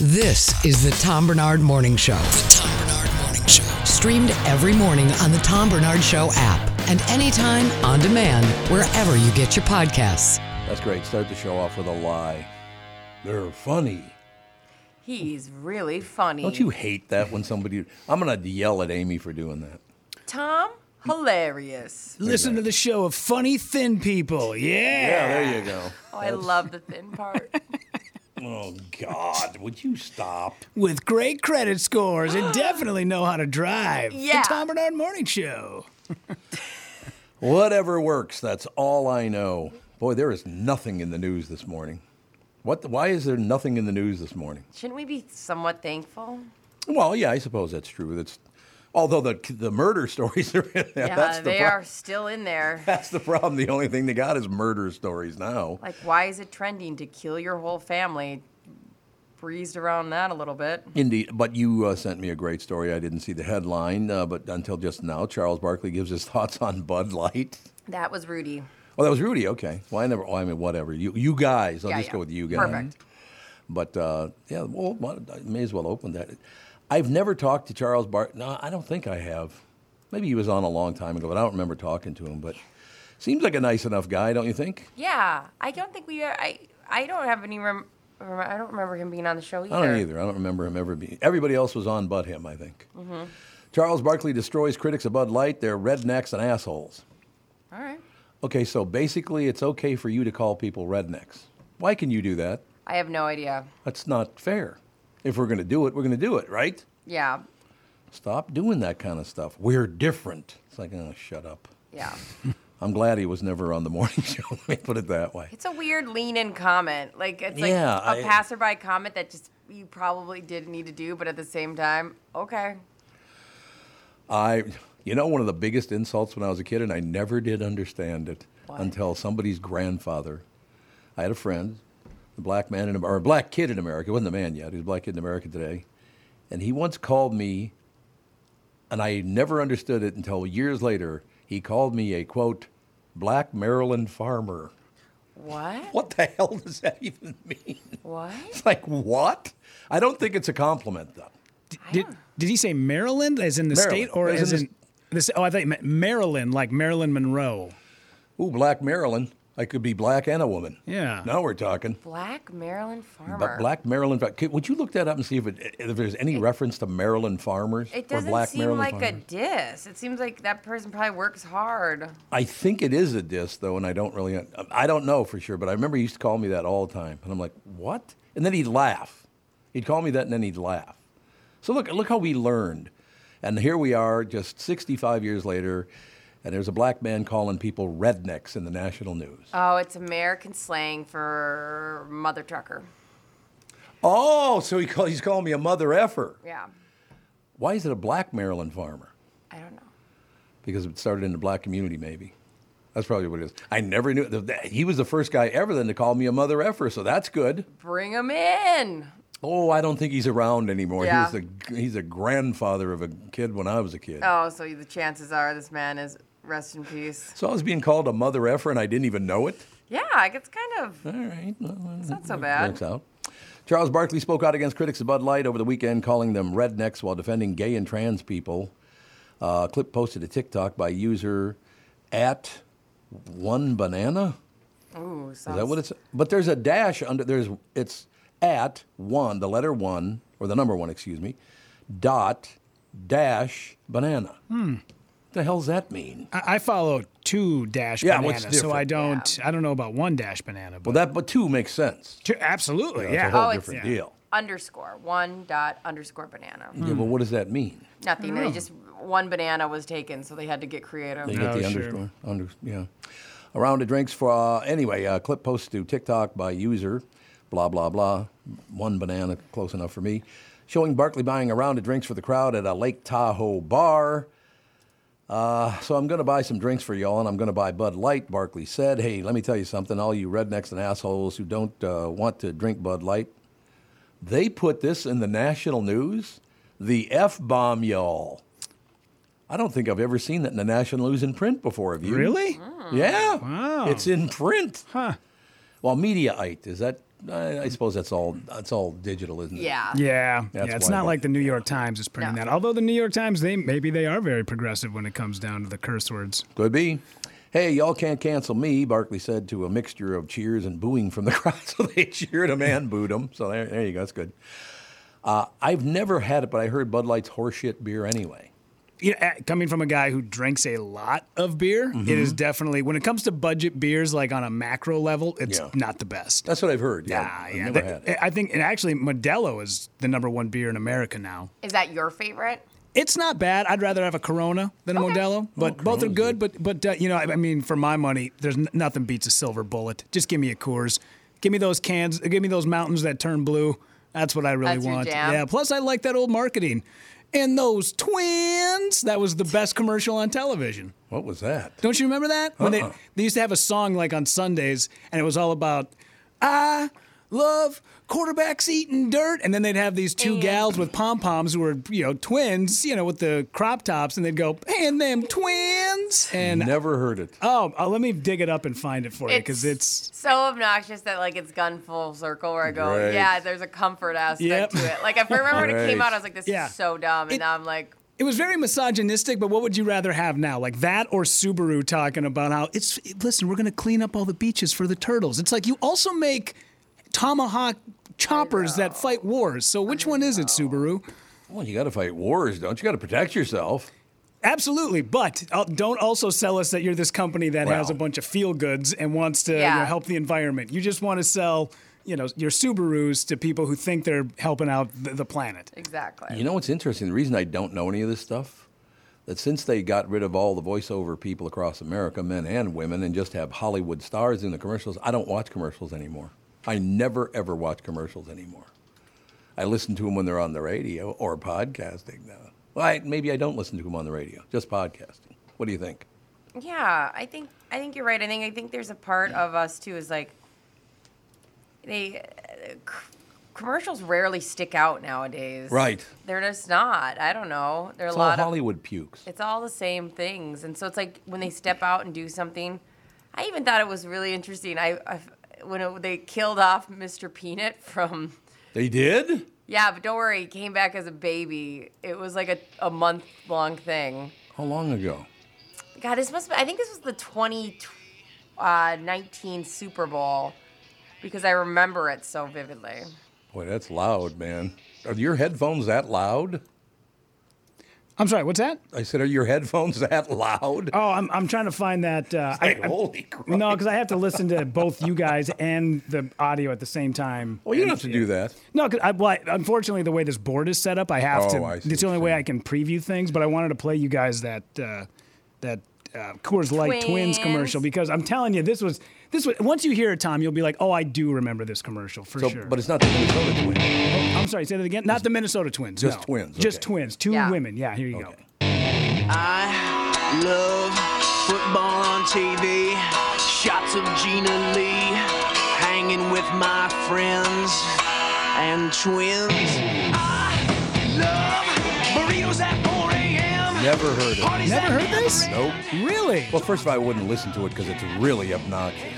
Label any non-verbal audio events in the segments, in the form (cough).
This is the Tom Barnard Morning Show. The Tom Barnard Morning Show. Streamed every morning on the Tom Barnard Show app and anytime on demand wherever you get your podcasts. That's great. Start the show off with a lie. They're funny. He's really funny. Don't you hate that when somebody? I'm gonna yell at Amy for doing that. Tom? Hilarious. Listen to the show of funny thin people. Yeah. Yeah, there you go. Oh, I love the thin part. (laughs) Oh God, would you stop? With great credit scores and (gasps) definitely know how to drive. Yeah. The Tom Barnard Morning Show. (laughs) Whatever works. That's all I know. Boy, there is nothing in the news this morning. What? Why is there nothing in the news this morning? Shouldn't we be somewhat thankful? Well, yeah, I suppose that's true. That's although the the murder (laughs) stories are in there. Yeah, that's the they prob- are still in there. (laughs) That's the problem. The only thing they got is murder stories now. Like, why is it trending to kill your whole family? Breezed around that a little bit. Indeed, but you uh, sent me a great story. I didn't see the headline, uh, but until just now, Charles Barkley gives his (laughs) thoughts on Bud Light. That was Rudy. Oh, that was Rudy. Okay. Well, I never. Well, I mean, whatever. You, you guys. I'll Yeah, just yeah. go with you guys. Perfect. But uh, yeah, well, I may as well open that. I've never talked to Charles Bart. No, I don't think I have. Maybe he was on a long time ago, but I don't remember talking to him. But seems like a nice enough guy, don't you think? Yeah, I don't think we. I I don't have any. Rem- I don't remember him being on the show either. I don't either. I don't remember him ever being. Everybody else was on but him, I think. Mm-hmm. Charles Barkley destroys critics of Bud Light. They're rednecks and assholes. All right. Okay, so basically, it's okay for you to call people rednecks. Why can you do that? I have no idea. That's not fair. If we're going to do it, we're going to do it, right? Yeah. Stop doing that kind of stuff. We're different. It's like, oh, shut up. Yeah. (laughs) I'm glad he was never on the morning (laughs) show. Let me put it that way. It's a weird lean-in comment. Like it's like Yeah, a I- passerby comment that just you probably didn't need to do, but at the same time, okay. I, you know, one of the biggest insults when I was a kid, and I never did understand it What? until somebody's grandfather. I had a friend, a black man in, Am- or a black kid in America. He wasn't a man yet. He was a black kid in America today, and he once called me, and I never understood it until years later. He called me a quote, black Maryland farmer. What? (laughs) What the hell does that even mean? What? (laughs) It's like what? I don't think it's a compliment though. Did, did he say Maryland as in the Maryland. state or As as in in this? Oh, I thought you meant Maryland, like Marilyn Monroe. Ooh, black Maryland. I could be black and a woman. Yeah. Now we're talking. Black Maryland farmer. But black Maryland. fa- Could- Would you look that up and see if, it, if there's any reference to Maryland farmers It doesn't black seem Maryland like a farmers? diss. It seems like that person probably works hard. I think it is a diss though, and I don't really. Um, I don't know for sure, but I remember he used to call me that all the time, and I'm like, what? And then he'd laugh. He'd call me that, and then he'd laugh. So look, look how we learned, and here we are, just 65 years later, and there's a black man calling people rednecks in the national news. Oh, it's American slang for mother trucker. Oh, so he call, he's calling me a mother effer. Yeah. Why is it a black Maryland farmer? I don't know. Because it started in the black community, maybe. That's probably what it is. I never knew. He was the first guy ever then to call me a mother effer, so that's good. Bring him in. Oh, I don't think he's around anymore. Yeah. He was a, he's a grandfather of a kid when I was a kid. Oh, so the chances are this man is rest in peace. So I was being called a mother effer and I didn't even know it. Yeah, it's kind of. All right. Well, It's not so bad. Works out. Charles Barkley spoke out against critics of Bud Light over the weekend, calling them rednecks while defending gay and trans people. Uh, a clip posted to TikTok by user at one banana. Ooh, sounds... Is that what it's? But there's a dash under. There's it's at one, the letter one or the number one, excuse me, dot dash banana. Hmm. What the hell's that mean? I, I follow two dash Yeah, what's bananas, so I don't. I don't know about one dash banana. But Well, that but two makes sense. two, absolutely, That's yeah. a whole Oh, it's- different Yeah. deal. underscore one dot underscore banana. Yeah, but what does that mean? Nothing. They just one banana was taken, so they had to get creative. They get Oh, the sure. underscore. Under, yeah. A round of drinks for uh, anyway. Uh, clip posted to TikTok by user, blah blah blah. One banana, close enough for me. Showing Barkley buying a round of drinks for the crowd at a Lake Tahoe bar. Uh, so I'm going to buy some drinks for y'all, and I'm going to buy Bud Light. Barkley said, "Hey, let me tell you something. All you rednecks and assholes who don't uh, want to drink Bud Light, they put this in the national news. The f bomb, y'all." I don't think I've ever seen that in the national news in print before. Have you? Really? Yeah. Wow. It's in print. Huh. Well, Mediaite, is that I, I suppose that's all. That's all digital, isn't it? Yeah. Yeah, That's yeah. It's not like the New York Times is printing No. that. Although the New York Times, they maybe they are very progressive when it comes down to the curse words. Could be. Hey, y'all can't cancel me, Barkley said to a mixture of cheers and booing from the (laughs) crowd. So they cheered him and booed him. So there, there you go. That's good. Uh, I've never had it, but I heard Bud Light's horseshit beer anyway. You know, coming from a guy who drinks a lot of beer, Mm-hmm. it is definitely when it comes to budget beers, like on a macro level, it's Yeah. not the best. That's what I've heard. Yeah, Yeah, I've yeah. never The- had it. I think, and actually, Modelo is the number one beer in America now. Is that your favorite? It's not bad. I'd rather have a Corona than a Modelo, but both are Corona's good. But but uh, you know, I, I mean, for my money, there's n- nothing beats a silver bullet. Just give me a Coors. Give me those cans. Give me those mountains that turn blue. That's what I really That's your want. jam? Yeah. Plus, I like that old marketing. And those twins. That was the best commercial on television. What was that? Don't you remember that? When Uh-uh. they they used to have a song like on Sundays, and it was all about I love quarterbacks eating dirt, and then they'd have these two And- gals with pom poms who were you know twins, you know, with the crop tops, and they'd go and them twins, and Never heard it. oh, uh, let me dig it up and find it for you because it's so obnoxious that like it's gone full circle where I go, Great. yeah, there's a comfort aspect Yep. to it. Like if I remember when it came out, I was like, this Yeah. is so dumb, and It- now I'm like, It was very misogynistic, but what would you rather have now? Like that or Subaru talking about how it's listen, we're going to clean up all the beaches for the turtles. It's like you also make tomahawk choppers that fight wars. So which one is it, Subaru? Well, you got to fight wars, don't you? Got to protect yourself. Absolutely, but uh, don't also sell us that you're this company that has a bunch of feel goods and wants to you Yeah. know, help the environment. You just want to sell, you know, your Subarus to people who think they're helping out the, the planet. exactly. You know what's interesting? The reason I don't know any of this stuff, that since they got rid of all the voiceover people across America, men and women, and just have Hollywood stars in the commercials, I don't watch commercials anymore. I never ever watch commercials anymore. I listen to them when they're on the radio or podcasting now. Well, I, maybe I don't listen to them on the radio, just podcasting. What do you think? Yeah, I think I think you're right. I think I think there's a part of us too is like they uh, c- commercials rarely stick out nowadays. Right. They're just not. I don't know. There are It's a all lot of Hollywood pukes. it's all the same things, and so it's like when they step out and do something. I even thought it was really interesting. I, I when it, they killed off Mr. Peanut from. They did? Yeah, but don't worry, he came back as a baby. It was like a, a month long thing. How long ago? God, this must be, I think this was the 2019 uh, Super Bowl because I remember it so vividly. Boy, that's loud, man. Are your headphones that loud? I'm sorry, what's that? I said, are your headphones that loud? Oh, I'm, I'm trying to find that. Uh, Like, I- holy crap. no, because I have to listen to both you guys and the audio at the same time. Well, you don't have to do that. No, 'cause I, well, I- unfortunately, the way this board is set up, I have Oh, to. I see it's the only way. I can preview things. But I wanted to play you guys that uh, that uh, Coors Light Twins Twins. commercial because I'm telling you, this was this was. Once you hear it, Tom, you'll be like, oh, I do remember this commercial for So, sure. But it's not the Minnesota Twins. Oh, I'm sorry, say that again. Not the Minnesota Twins. Just no. twins, Just okay. twins. Two Yeah. women. Yeah, here you go. I love football on TV. Shots of Gina Lee. Hanging with my friends and twins. I love burritos at 4 a.m. Never heard of it. Never heard this? Nope. Really? Well, first of all, I wouldn't listen to it because it's really obnoxious.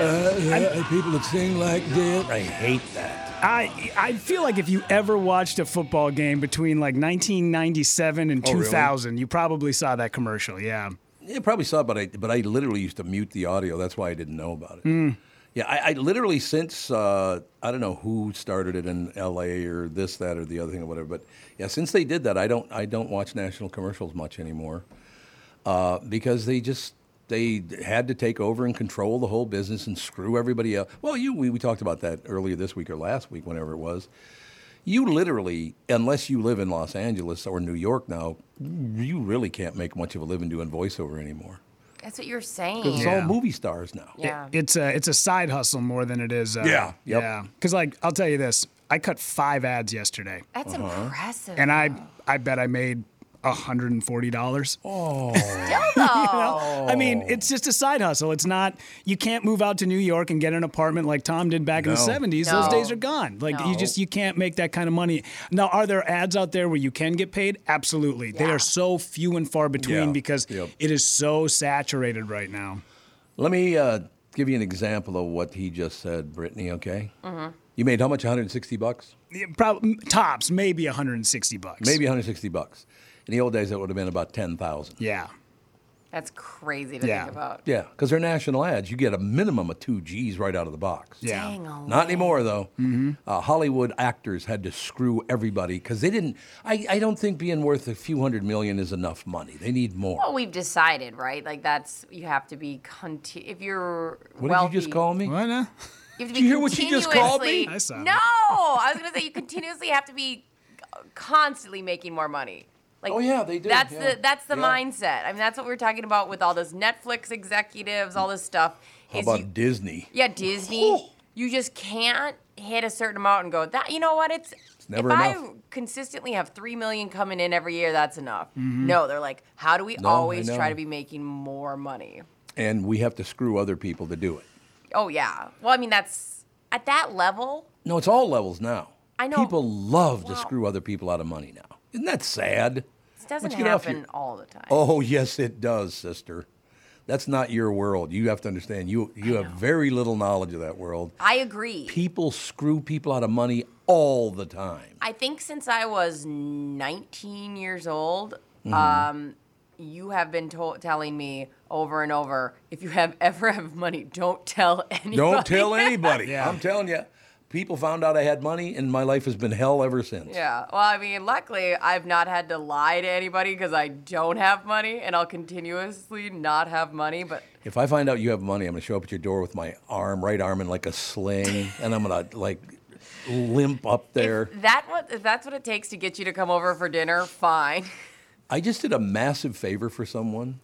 Uh, uh, uh, people that sing like this. I hate that. I I feel like if you ever watched a football game between like 1997 and Oh, really? 2000, you probably saw that commercial. Yeah. You probably saw it, but I, but I literally used to mute the audio. That's why I didn't know about it. Mm. Yeah, I, I literally since uh, I don't know who started it in L.A. or this, that, or the other thing or whatever. But yeah, since they did that, I don't I don't watch national commercials much anymore uh, because they just they had to take over and control the whole business and screw everybody up. Well, you we, we talked about that earlier this week or last week, whenever it was. You literally, unless you live in Los Angeles or New York now, you really can't make much of a living doing voiceover anymore. That's what you're saying. Because it's Yeah. all movie stars now. yeah. It's a it's a side hustle more than it is. Uh, Yeah, yep. Yeah. Because like I'll tell you this, I cut five ads yesterday, That's Uh-huh. impressive. and I I bet I made hundred and forty dollars. Oh, (laughs) I mean, it's just a side hustle. It's not you can't move out to New York and get an apartment like Tom did back in the No. seventies. Those days are gone. Like you just you can't make that kind of money. Now, are there ads out there where you can get paid? Absolutely. They are so few and far between Yeah. because Yep. it is so saturated right now. let me uh, give you an example of what he just said, Brittany. Okay. Mm-hmm. You made how much? 160 bucks? Yeah, Probably tops, maybe 160 bucks. Maybe 160 bucks. In the old days, that would have been about 10,000. Yeah. That's crazy to Yeah. think about. Yeah, because they're national ads. You get a minimum of two G's right out of the box. Yeah. Dang, oh, Not man. anymore, though. Uh, Hollywood actors had to screw everybody because they didn't. I, I don't think being worth a few hundred million is enough money. They need more. Well, we've decided, right? Like that's you have to be conti- if you're what wealthy. did you just call me? What? now? You have to Did you hear what you just called me? I saw No, I was gonna say you continuously have to be constantly making more money. Like, Oh, yeah, they do, That's yeah. the that's the Yeah. mindset. I mean, that's what we're talking about with all those Netflix executives, all this stuff. How about you- Disney? yeah, Disney. You just can't hit a certain amount and go that. You know what? It's, never if enough. I consistently have three million coming in every year, that's enough. No, they're like, how do we Mm-hmm. No, always try to be making more money? And we have to screw other people to do it. Oh yeah. Well, I mean, that's at that level. No, it's all levels now. I know. People love to screw other people out of money now. Isn't that sad? This doesn't happen your- all the time. Oh, yes, it does, sister. That's not your world. You have to understand. You you have very little knowledge of that world. I agree. People screw people out of money all the time. I think since I was 19 years old, Mm-hmm. um, you have been to- telling me over and over, if you have (laughs) ever have money, don't tell anybody. Don't tell anybody. Yeah. (laughs) I'm telling you. People found out I had money, and my life has been hell ever since. Yeah. Well, I mean, luckily, I've not had to lie to anybody because I don't have money, and I'll continuously not have money. But If I find out you have money, I'm going to show up at your door with my arm, right arm, in like a sling, (laughs) and I'm going to like limp up there. if that what if that's what it takes to get you to come over for dinner, fine. I just did a massive favor for someone,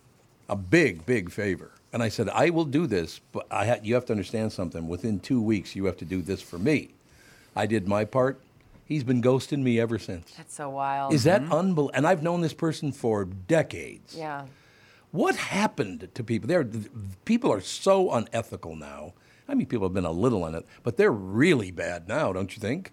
a big, big favor. And I said, I will do this, but I ha- you have to understand something. Within two weeks, you have to do this for me. I did my part. He's been ghosting me ever since. That's so wild. Is that mm-hmm. unbelievable? And I've known this person for decades. yeah. What happened to people? They're, people are so unethical now. I mean, people have been a little in it, but they're really bad now, don't you think?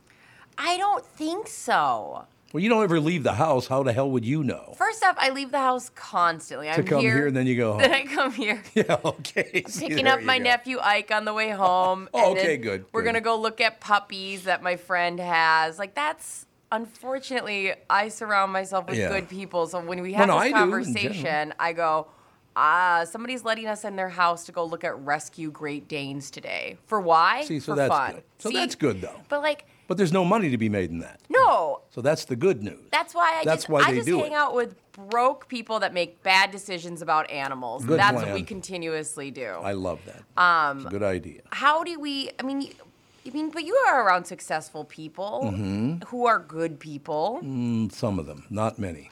I don't think so. Well, you don't ever leave the house. How the hell would you know? First off, I leave the house constantly. I'm come here and then you go (laughs) home. Then. I come here. (laughs) Yeah, okay. See, Picking up my go. nephew Ike on the way home. Oh, and okay, good, We're good. gonna go look at puppies that my friend has. Like that's unfortunately, I surround myself with Yeah. good people. So when we Well, have no, this I conversation, I go, ah, somebody's letting us in their house to go look at rescue Great Danes today. For why? See, so For that's fun. good. So See? that's good, though. But like, But there's no money to be made in that. no, So that's the good news. that's why I That's just, why I just hang it. out with broke people that make bad decisions about animals. Good That's what we continuously do. I love that. Um, it's a good idea. How do we? I mean, I mean, but you are around successful people Mm-hmm. who are good people, Mm, Some of them, not many.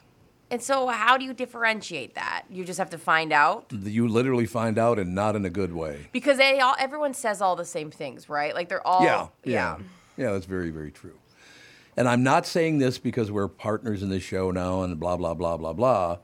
and so how do you differentiate that? You just have to find out You literally find out, and not in a good way. because they all everyone says all the same things, right? Like they're all yeah, yeah, yeah. Yeah, that's very, very true. And I'm not saying this because we're partners in this show now, and blah blah blah blah blah.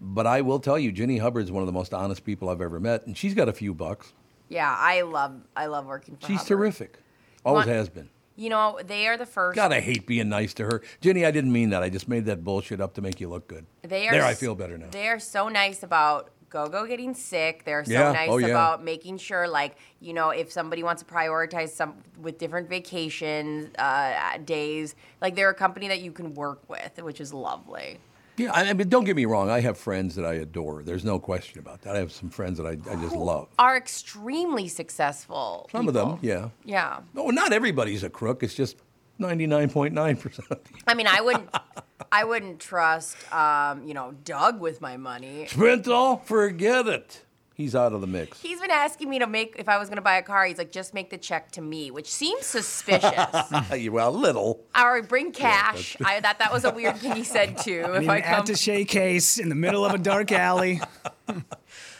But I will tell you, Ginny Hubbard's one of the most honest people I've ever met, and she's got a few bucks. Yeah, I love I love working for. She's Hubbard. terrific. Always Want- has been. You know, they are the first. God, I hate being nice to her. Ginny, I didn't mean that. I just made that bullshit up to make you look good. They are there, I feel better now. They are so nice about go-go getting sick. They're so Yeah, nice oh, yeah. about making sure, like, you know, if somebody wants to prioritize some with different vacation uh, days, like they're a company that you can work with, which is lovely. Yeah, I I mean, don't get me wrong. I have friends that I adore. There's no question about that. I have some friends that I, I just love. Are extremely successful. Some of them, yeah. Yeah. No, not everybody's a crook. It's just 99.9% I mean, I wouldn't. (laughs) I wouldn't trust, um, you know, Doug with my money. Sprintal, forget it. He's out of the mix. He's been asking me to make if I was going to buy a car. He's like, just make the check to me, which seems suspicious. (laughs) (laughs) well, a little. or bring cash. I thought that was a weird thing he said too. (laughs) If In I an come, attache case in the middle of a dark alley.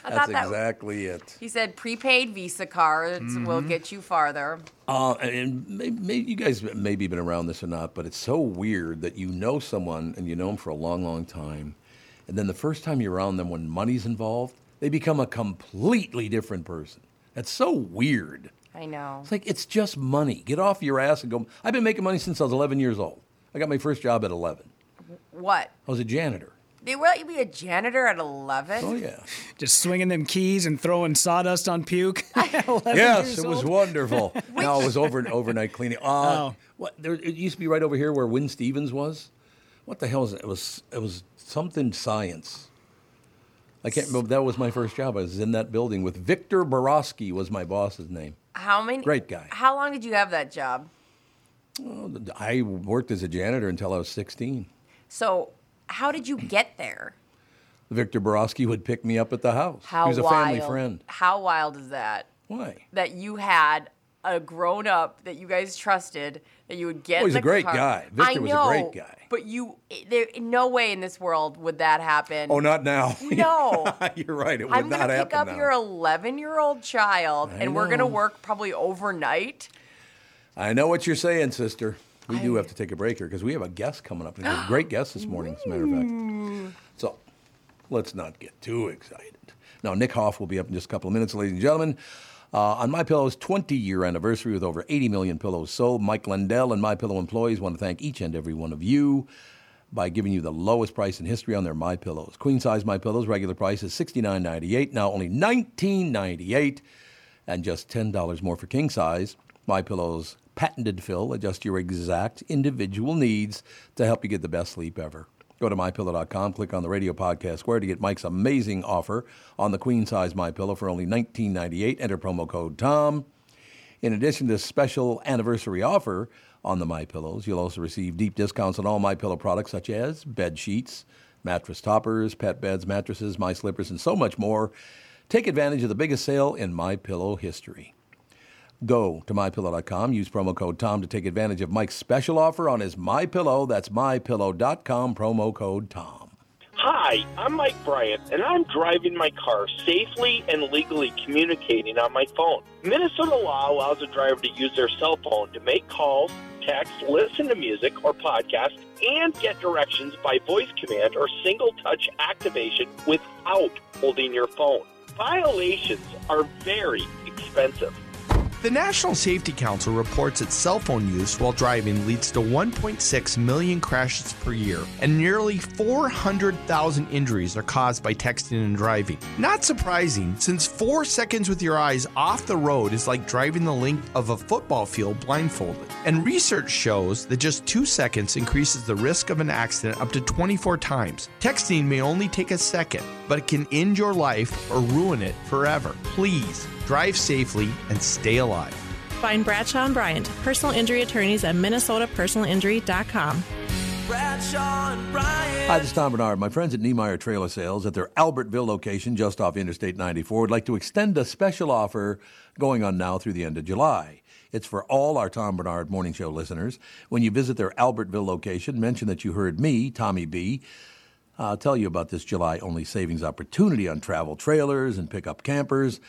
I That's thought that exactly it. he said prepaid Visa cards will get you farther. Uh, and maybe, maybe you guys maybe been around this or not, but it's so weird that you know someone and you know them for a long, long time, and then the first time you're around them when money's involved, they become a completely different person. That's so weird. I know. It's like it's just money. Get off your ass and go. I've been making money since I was 11 years old. I got my first job at 11. What? I was a janitor. They will let you be a janitor at 11? Oh yeah. (laughs) Just swinging them keys and throwing sawdust on puke. (laughs) 11 Yes, years it was old. wonderful. (laughs) no, it was over overnight cleaning. Uh, Oh. what? There, it used to be right over here where Win Stevens was. What the hell is it? It was it was something science. I can't remember. That was my first job. I was in that building with Victor Borowski was my boss's name. How many? Great guy. How long did you have that job? I worked as a janitor until I was 16. So, how did you get there? Victor Borowski would pick me up at the house. How he was a wild. family friend. How wild is that? Why? That you had a grown up that you guys trusted that you would get. Oh, he's a great car- guy. I Victor was a great guy. But you, there, no way in this world would that happen. Oh, not now. (laughs) No. (laughs) You're right. It would I'm not gonna pick up now. your 11 year old child, I and we're gonna work probably overnight. I know what you're saying, sister. We do have to take a break here because we have a guest coming up. A great (gasps) guest this morning, as a matter of fact. So let's not get too excited. Now, Nick Hoff will be up in just a couple of minutes, ladies and gentlemen. Uh, on My Pillow's 20 year anniversary with over 80 million pillows sold, Mike Lindell and My Pillow employees want to thank each and every one of you by giving you the lowest price in history on their My Pillows. Queen size My Pillows regular price is $69.98, now only $19.98 and just $10 more for king size. My Pillow's patented fill adjusts your exact individual needs to help you get the best sleep ever. Go to mypillow.com, click on the radio podcast square to get Mike's amazing offer on the queen size My Pillow for only $19.98. Enter promo code TOM. In addition to this special anniversary offer on the My Pillows, you'll also receive deep discounts on all My Pillow products such as bed sheets, mattress toppers, pet beds, mattresses, my slippers, and so much more. Take advantage of the biggest sale in My Pillow history. Go to mypillow.com, use promo code TOM to take advantage of Mike's special offer on his My Pillow. That's mypillow.com, promo code TOM. Hi, I'm Mike Bryant, and I'm driving my car safely and legally communicating on my phone. Minnesota law allows a driver to use their cell phone to make calls, text, listen to music or podcast, and get directions by voice command or single touch activation without holding your phone. Violations are very expensive. The National Safety Council reports that cell phone use while driving leads to 1.6 million crashes per year, and nearly 400,000 injuries are caused by texting and driving. Not surprising, since four seconds with your eyes off the road is like driving the length of a football field blindfolded. And research shows that just two seconds increases the risk of an accident up to 24 times. Texting may only take a second, but it can end your life or ruin it forever. Please drive safely and stay alive. Find Bradshaw and Bryant, personal injury attorneys at minnesotapersonalinjury.com. Hi, this is Tom Barnard. My friends at Niemeyer Trailer Sales at their Albertville location just off Interstate 94 would like to extend a special offer going on now through the end of July. It's for all our Tom Barnard Morning Show listeners. When you visit their Albertville location, mention that you heard me, Tommy B. I'll tell you about this July only savings opportunity on travel trailers and pickup campers.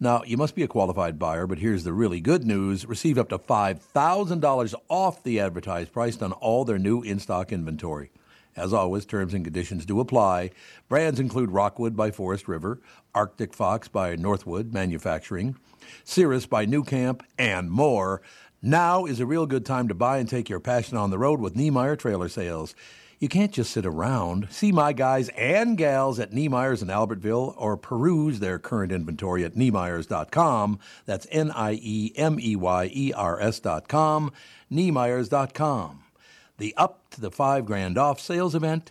Now, you must be a qualified buyer, but here's the really good news. Receive up to $5,000 off the advertised price on all their new in stock inventory. As always, terms and conditions do apply. Brands include Rockwood by Forest River, Arctic Fox by Northwood Manufacturing, Cirrus by nuCamp, and more. Now is a real good time to buy and take your passion on the road with Niemeyer Trailer Sales. You can't just sit around. See my guys and gals at Niemeyer's in Albertville or peruse their current inventory at Niemeyers.com. That's N I E M E Y E R S.com. Niemeyers.com. The up to the five grand off sales event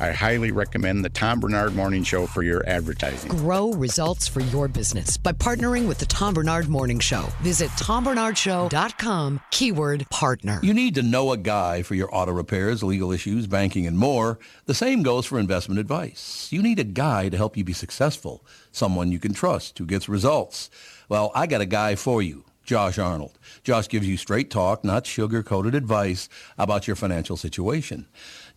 I highly recommend the Tom Barnard Morning Show for your advertising. Grow results for your business by partnering with the Tom Barnard Morning Show. Visit tombarnardshow.com, keyword partner. You need to know a guy for your auto repairs, legal issues, banking, and more. The same goes for investment advice. You need a guy to help you be successful, someone you can trust who gets results. Well, I got a guy for you. Josh Arnold. Josh gives you straight talk, not sugar-coated advice about your financial situation.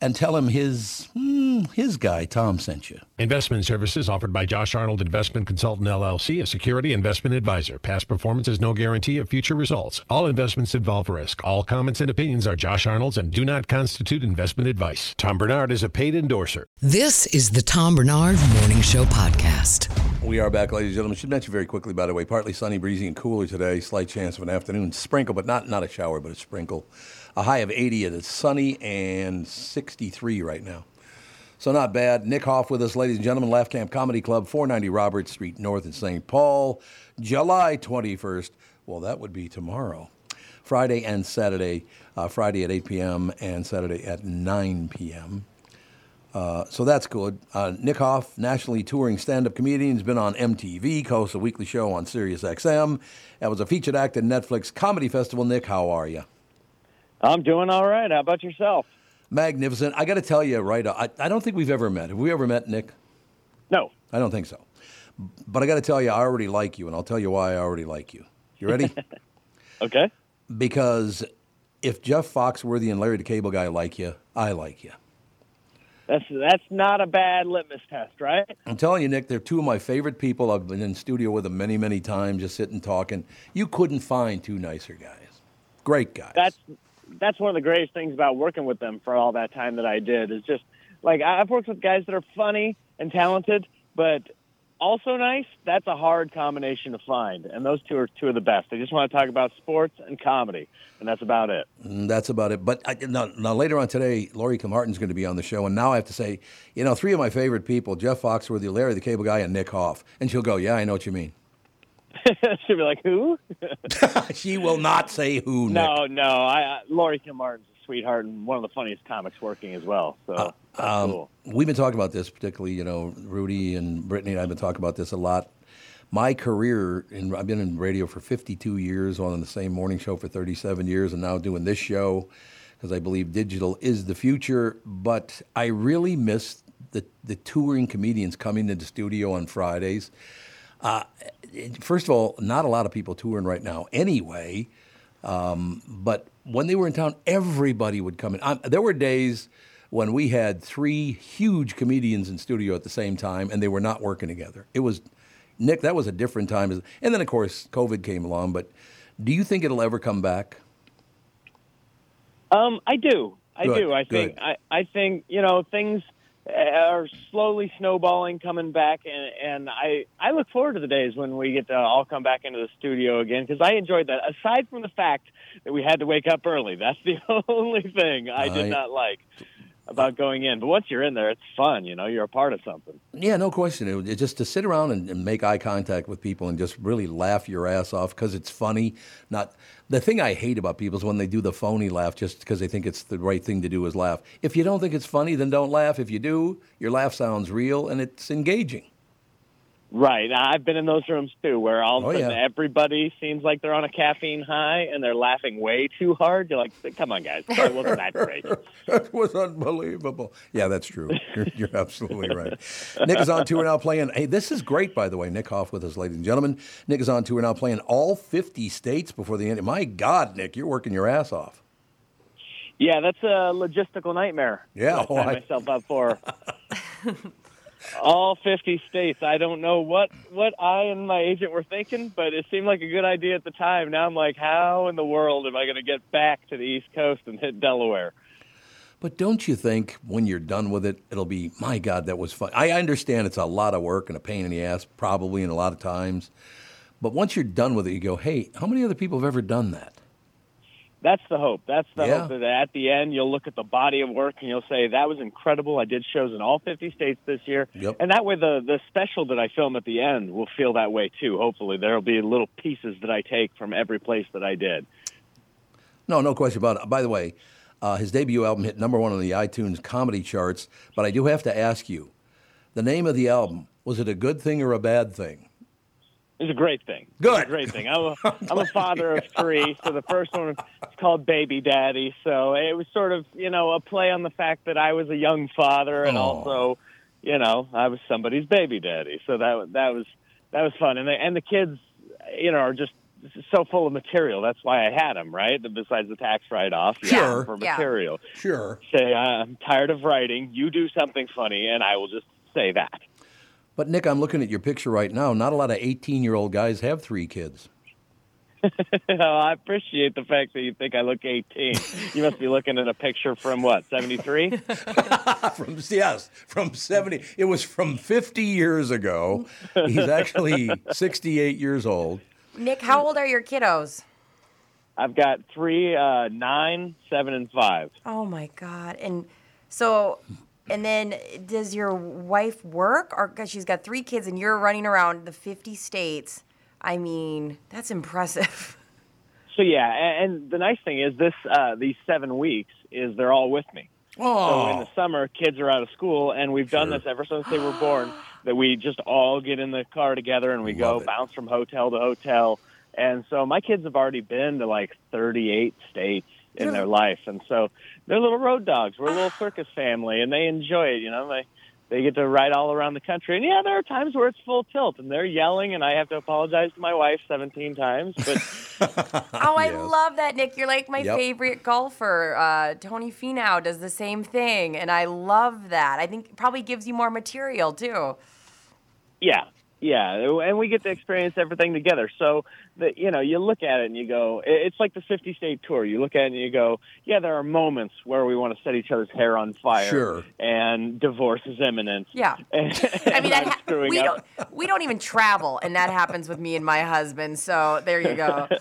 and tell him his hmm, his guy Tom sent you. Investment services offered by Josh Arnold Investment Consultant LLC, a security investment advisor. Past performance is no guarantee of future results. All investments involve risk. All comments and opinions are Josh Arnold's and do not constitute investment advice. Tom Barnard is a paid endorser. This is the Tom Barnard Morning Show podcast. We are back, ladies and gentlemen. Should mention very quickly, by the way, partly sunny, breezy, and cooler today. Slight chance of an afternoon sprinkle, but not not a shower, but a sprinkle. A high of 80. It is sunny and 63 right now. So not bad. Nick Hoff with us, ladies and gentlemen. Laugh Camp Comedy Club, 490 Roberts Street North in St. Paul, July 21st. Well, that would be tomorrow. Friday and Saturday. Uh, Friday at 8 p.m. and Saturday at 9 p.m. Uh, so that's good. Uh, Nick Hoff, nationally touring stand-up comedian, has been on MTV, co-hosts a weekly show on Sirius XM. That was a featured act at Netflix Comedy Festival. Nick, how are you? I'm doing all right. How about yourself? Magnificent. I got to tell you, right? I, I don't think we've ever met. Have we ever met, Nick? No. I don't think so. But I got to tell you, I already like you, and I'll tell you why I already like you. You ready? (laughs) okay. Because if Jeff Foxworthy and Larry the Cable Guy like you, I like you. That's that's not a bad litmus test, right? I'm telling you, Nick, they're two of my favorite people. I've been in studio with them many, many times, just sitting talking. You couldn't find two nicer guys. Great guys. That's that's one of the greatest things about working with them for all that time that I did. Is just like I've worked with guys that are funny and talented, but also nice. That's a hard combination to find, and those two are two of the best. They just want to talk about sports and comedy, and that's about it. Mm, That's about it. But I, now, now later on today, Laurie Kilmartin's going to be on the show, and now I have to say, you know, three of my favorite people: Jeff Foxworthy, Larry the Cable Guy, and Nick Hoff. And she'll go, "Yeah, I know what you mean." (laughs) She'll be like, "Who?" (laughs) she will not say who. Nick. no, no. I, I Laurie Kilmartin's a sweetheart and one of the funniest comics working as well. So Uh, um, cool. We've been talking about this, particularly, you know, Rudy and Brittany and I have been talking about this a lot. My career, in, I've been in radio for 52 years, on the same morning show for 37 years, and now doing this show because I believe digital is the future. But I really miss the, the touring comedians coming into the studio on Fridays. Uh, first of all, not a lot of people touring right now anyway. Um, but when they were in town, everybody would come in. Um, there were days when we had three huge comedians in studio at the same time, and they were not working together. It was Nick. That was a different time. And then, of course, COVID came along. But do you think it'll ever come back? Um, I do. I Good, do. I think. I, I think you know things are slowly snowballing, coming back, and and I I look forward to the days when we get to all come back into the studio again because I enjoyed that. Aside from the fact that we had to wake up early, that's the (laughs) only thing I did I- not like about going in. But once you're in there, it's fun. You know, you're a part of something. Yeah, no question. It, it just to sit around and, and make eye contact with people and just really laugh your ass off because it's funny. Not the thing I hate about people is when they do the phony laugh just because they think it's the right thing to do is laugh. If you don't think it's funny, then don't laugh. If you do, your laugh sounds real and it's engaging. Right. I've been in those rooms too, where all of Oh, a sudden yeah. everybody seems like they're on a caffeine high and they're laughing way too hard. You're like, come on, guys, it wasn't that great. (laughs) That was unbelievable. Yeah, that's true. (laughs) You're, you're absolutely right. Nick is on tour now playing. Hey, this is great, by the way. Nick Hoff with us, ladies and gentlemen. Nick is on tour now playing all 50 states before the end. My God, Nick, you're working your ass off. Yeah, that's a logistical nightmare. Yeah, oh, I- myself up for. (laughs) All 50 states. I don't know what what I and my agent were thinking, but it seemed like a good idea at the time. Now I'm like, how in the world am I going to get back to the East Coast and hit Delaware? But don't you think when you're done with it, it'll be, my God, that was fun. I understand it's a lot of work and a pain in the ass, probably, and a lot of times. But once you're done with it, you go, hey, how many other people have ever done that? That's the hope. That's the Yeah. hope that at the end you'll look at the body of work and you'll say that was incredible. I did shows in all 50 states this year, Yep. and that way the the special that I film at the end will feel that way too. Hopefully, there'll be little pieces that I take from every place that I did. No, no question about it. By the way, uh, his debut album hit number one on the iTunes comedy charts. But I do have to ask you, the name of the album was it a good thing or a bad thing? It's a great thing. Good. A great thing. I'm a, (laughs) I'm a father of three, so the first one is called Baby Daddy. So it was sort of, you know, a play on the fact that I was a young father and Aw. also, you know, I was somebody's baby daddy. So that that was that was fun. And the, and the kids, you know, are just so full of material. That's why I had them, right? Besides the tax write-off, you Sure. have 'em for Yeah. material. Sure. Say, I'm tired of writing. You do something funny, and I will just say that. But Nick, I'm looking at your picture right now. Not a lot of 18 year old guys have three kids. (laughs) I appreciate the fact that you think I look 18. You must be looking at a picture from what, 73? (laughs) from yes, from 70. It was from 50 years ago. He's actually 68 years old. Nick, how old are your kiddos? I've got three, uh, nine, seven, and five. Oh my God. And so, and then does your wife work? Or because she's got three kids and you're running around the 50 states. I mean, that's impressive. (laughs) So yeah, a- and the nice thing is this: uh, these seven weeks is they're all with me. So in the summer, kids are out of school, and we've done this ever since they were born. That we just all get in the car together and we go it. bounce from hotel to hotel. And so my kids have already been to like 38 states in their life, and so they're little road dogs. We're a little (sighs) circus family, and they enjoy it. You know, they they get to ride all around the country. And yeah, there are times where it's full tilt, and they're yelling, and I have to apologize to my wife 17 times. But (laughs) Oh, I Yes. love that, Nick. You're like my Yep. favorite golfer. Uh, Tony Finau does the same thing, and I love that. I think it probably gives you more material too. Yeah, yeah, and we get to experience everything together. So, the, you know, you look at it and you go, it's like the 50 state tour. You look at it and you go, yeah, there are moments where we want to set each other's hair on fire. Sure. And divorce is imminent. Yeah. (laughs) And, I mean, that ha- we up. don't we don't even travel, and that happens with me and my husband. So there you go. (laughs)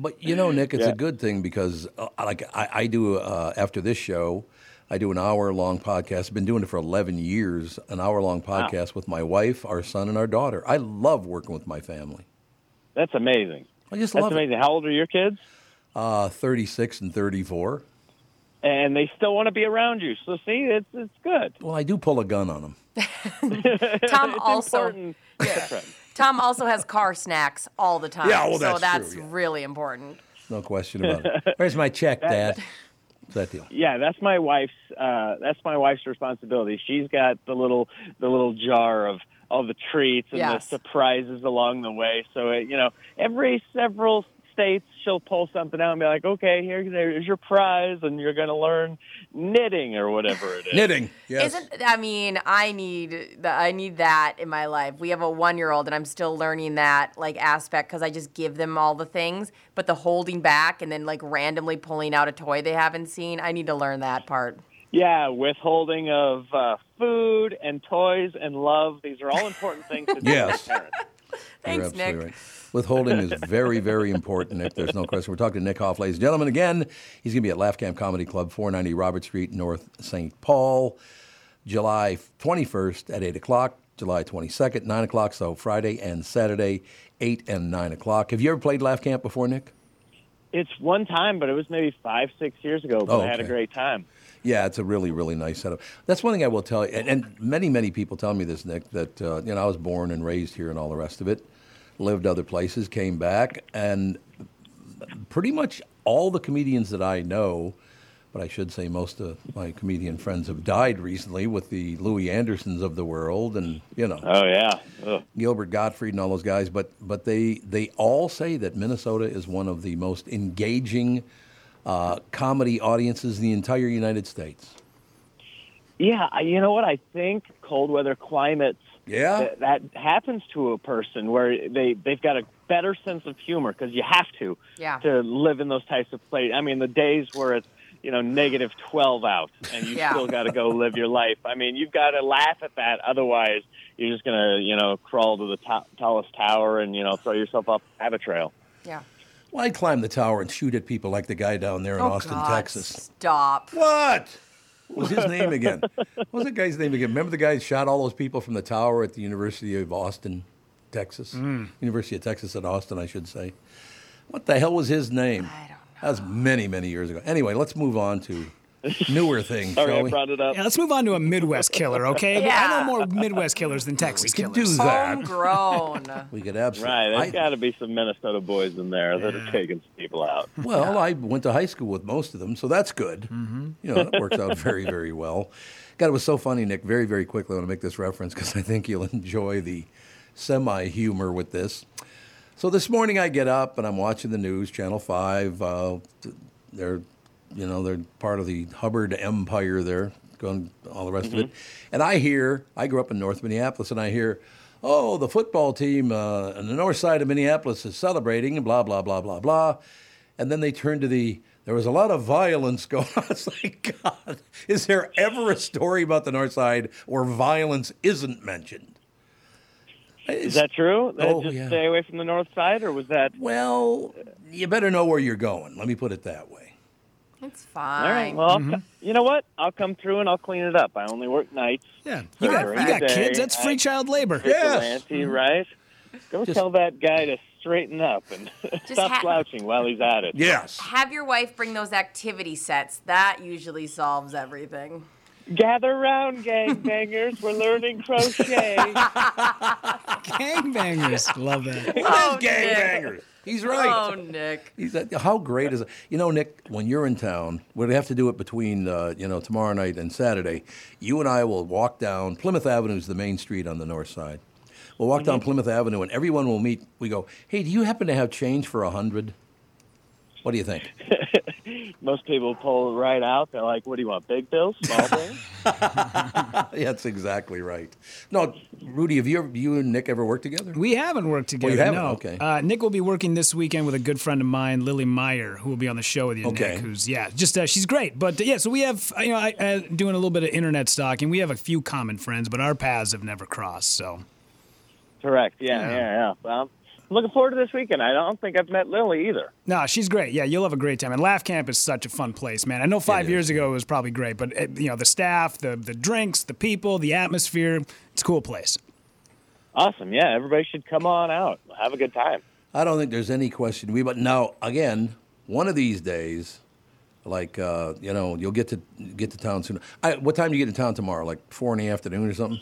But you know, Nick, it's Yeah. a good thing because, uh, like, I, I do uh, after this show, I do an hour-long podcast. I've been doing it for 11 years. An hour-long podcast with my wife, our son, and our daughter. I love working with my family. That's amazing. I just That's love amazing. How old are your kids? Uh, 36 and 34. And they still want to be around you. So see, it's it's good. Well, I do pull a gun on them. (laughs) (laughs) Tom also important. Tom also has car snacks all the time. Yeah, well, so that's that's true, yeah. really important. No question about it. (laughs) Where's my check, Dad? What's that deal? Yeah, that's my wife's. Uh, that's my wife's responsibility. She's got the little the little jar of all the treats and Yes. the surprises along the way. So it, you know, every several states, she'll pull something out and be like, "Okay, here, here's your prize, and you're going to learn knitting or whatever it is." Knitting. Yes. Isn't I mean, I need the, I need that in my life. We have a 1-year-old and I'm still learning that like aspect cuz I just give them all the things, but the holding back and then like randomly pulling out a toy they haven't seen, I need to learn that part. Yeah, withholding of uh, food and toys and love. These are all important things to do Yes. as a. (laughs) Thanks, absolutely Nick. right. Withholding is very, very important, Nick. There's no question. We're talking to Nick Hoff, ladies and gentlemen. Again, he's going to be at Laugh Camp Comedy Club, 490 Robert Street, North St. Paul, July 21st at 8 o'clock, July 22nd, 9 o'clock. So Friday and Saturday, 8 and 9 o'clock. Have you ever played Laugh Camp before, Nick? It's one time, but it was maybe five, six years ago. But Oh, I had a great time. Yeah, it's a really, really nice setup. That's one thing I will tell you, and, and many, many people tell me this, Nick, that uh, you know I was born and raised here and all the rest of it, lived other places, came back, and pretty much all the comedians that I know, but I should say most of my comedian friends have died recently with the Louie Andersons of the world, and you know Oh yeah. Ugh. Gilbert Gottfried and all those guys, but but they they all say that Minnesota is one of the most engaging uh, comedy audiences in the entire United States. Yeah, you know what? I think cold weather climates. Yeah? th- that happens to a person where they they've got a better sense of humor because you have to Yeah. to live in those types of places. I mean, the days where it's you know negative twelve out and you Yeah. still got to go live your life. I mean, you've got to laugh at that. Otherwise, you're just gonna you know crawl to the to- tallest tower and you know throw yourself up have a trail. Yeah. I'd climb the tower and shoot at people like the guy down there in Oh, Austin, God, Texas. Stop. What? What was his (laughs) name again? What was that guy's name again? Remember the guy who shot all those people from the tower at the University of Austin, Texas? Mm. University of Texas at Austin, I should say. What the hell was his name? I don't know. That was many, many years ago. Anyway, let's move on to newer thing, Sorry, shall I we? brought it up. Yeah, let's move on to a Midwest killer, okay? I know more Midwest killers than Texas We could killers. do that. Homegrown. (laughs) We could absolutely. Right, there's got to be some Minnesota boys in there that are taking some people out. Well, I went to high school with most of them, so that's good. Mm-hmm. You know, that works out very, very well. God, it was so funny, Nick. Very, very quickly, I want to make this reference because I think you'll enjoy the semi humor with this. So this morning, I get up and I'm watching the news, Channel Five. Uh, they're, you know, they're part of the Hubbard Empire. There, going all the rest of it, and I hear. I grew up in North Minneapolis, and I hear. Oh, the football team uh, on the north side of Minneapolis is celebrating, and blah, blah, blah, blah, blah. And then they turn to the, there was a lot of violence (laughs) going on. It's like, God, is there ever a story about the north side where violence isn't mentioned? Is that true? That Oh, just yeah. stay away from the north side, or was that? Well, you better know where you're going. Let me put it that way. It's fine. All right. Well, I'll mm-hmm. co- you know what? I'll come through and I'll clean it up. I only work nights. Yeah, you got, you got day, kids. That's free I- child labor. vigilante, mm-hmm. right? Go Just- tell that guy to straighten up and (laughs) stop ha- slouching while he's at it. Yes. Have your wife bring those activity sets. That usually solves everything. Gather round, gangbangers. We're learning crochet. (laughs) Gangbangers. Love that. Oh, gangbangers. He's right. Oh, Nick. He's a, how great is it? You know, Nick, when you're in town, we'd have to do it between uh, you know tomorrow night and Saturday. You and I will walk down Plymouth Avenue is the main street on the north side. We'll walk down Plymouth Avenue and everyone will meet. We go, hey, do you happen to have change for a hundred? What do you think? (laughs) Most people pull right out. They're like, "What do you want? Big bills, small bills?" (laughs) That's exactly right. No, Rudy, have you ever, you and Nick ever worked together? We haven't worked together. haven't? No. Okay. Uh, Nick will be working this weekend with a good friend of mine, Lily Meyer, who will be on the show with you. Okay. Nick, who's yeah, just uh, she's great. But uh, yeah, so we have you know, I, uh, doing a little bit of internet stalking. We have a few common friends, but our paths have never crossed. So Correct. Yeah, yeah, yeah. Well, I'm looking forward to this weekend. I don't think I've met Lily either. no, she's great. Yeah, you'll have a great time. And Laugh Camp is such a fun place, man. I know five years ago it was probably great, but uh, you know the staff, the the drinks, the people, the atmosphere. It's a cool place. Awesome. Yeah, everybody should come on out. Have a good time. I don't think there's any question. We but now again, one of these days, like uh, you know, you'll get to get to town soon. I, what time do you get to town tomorrow? Like four in the afternoon or something?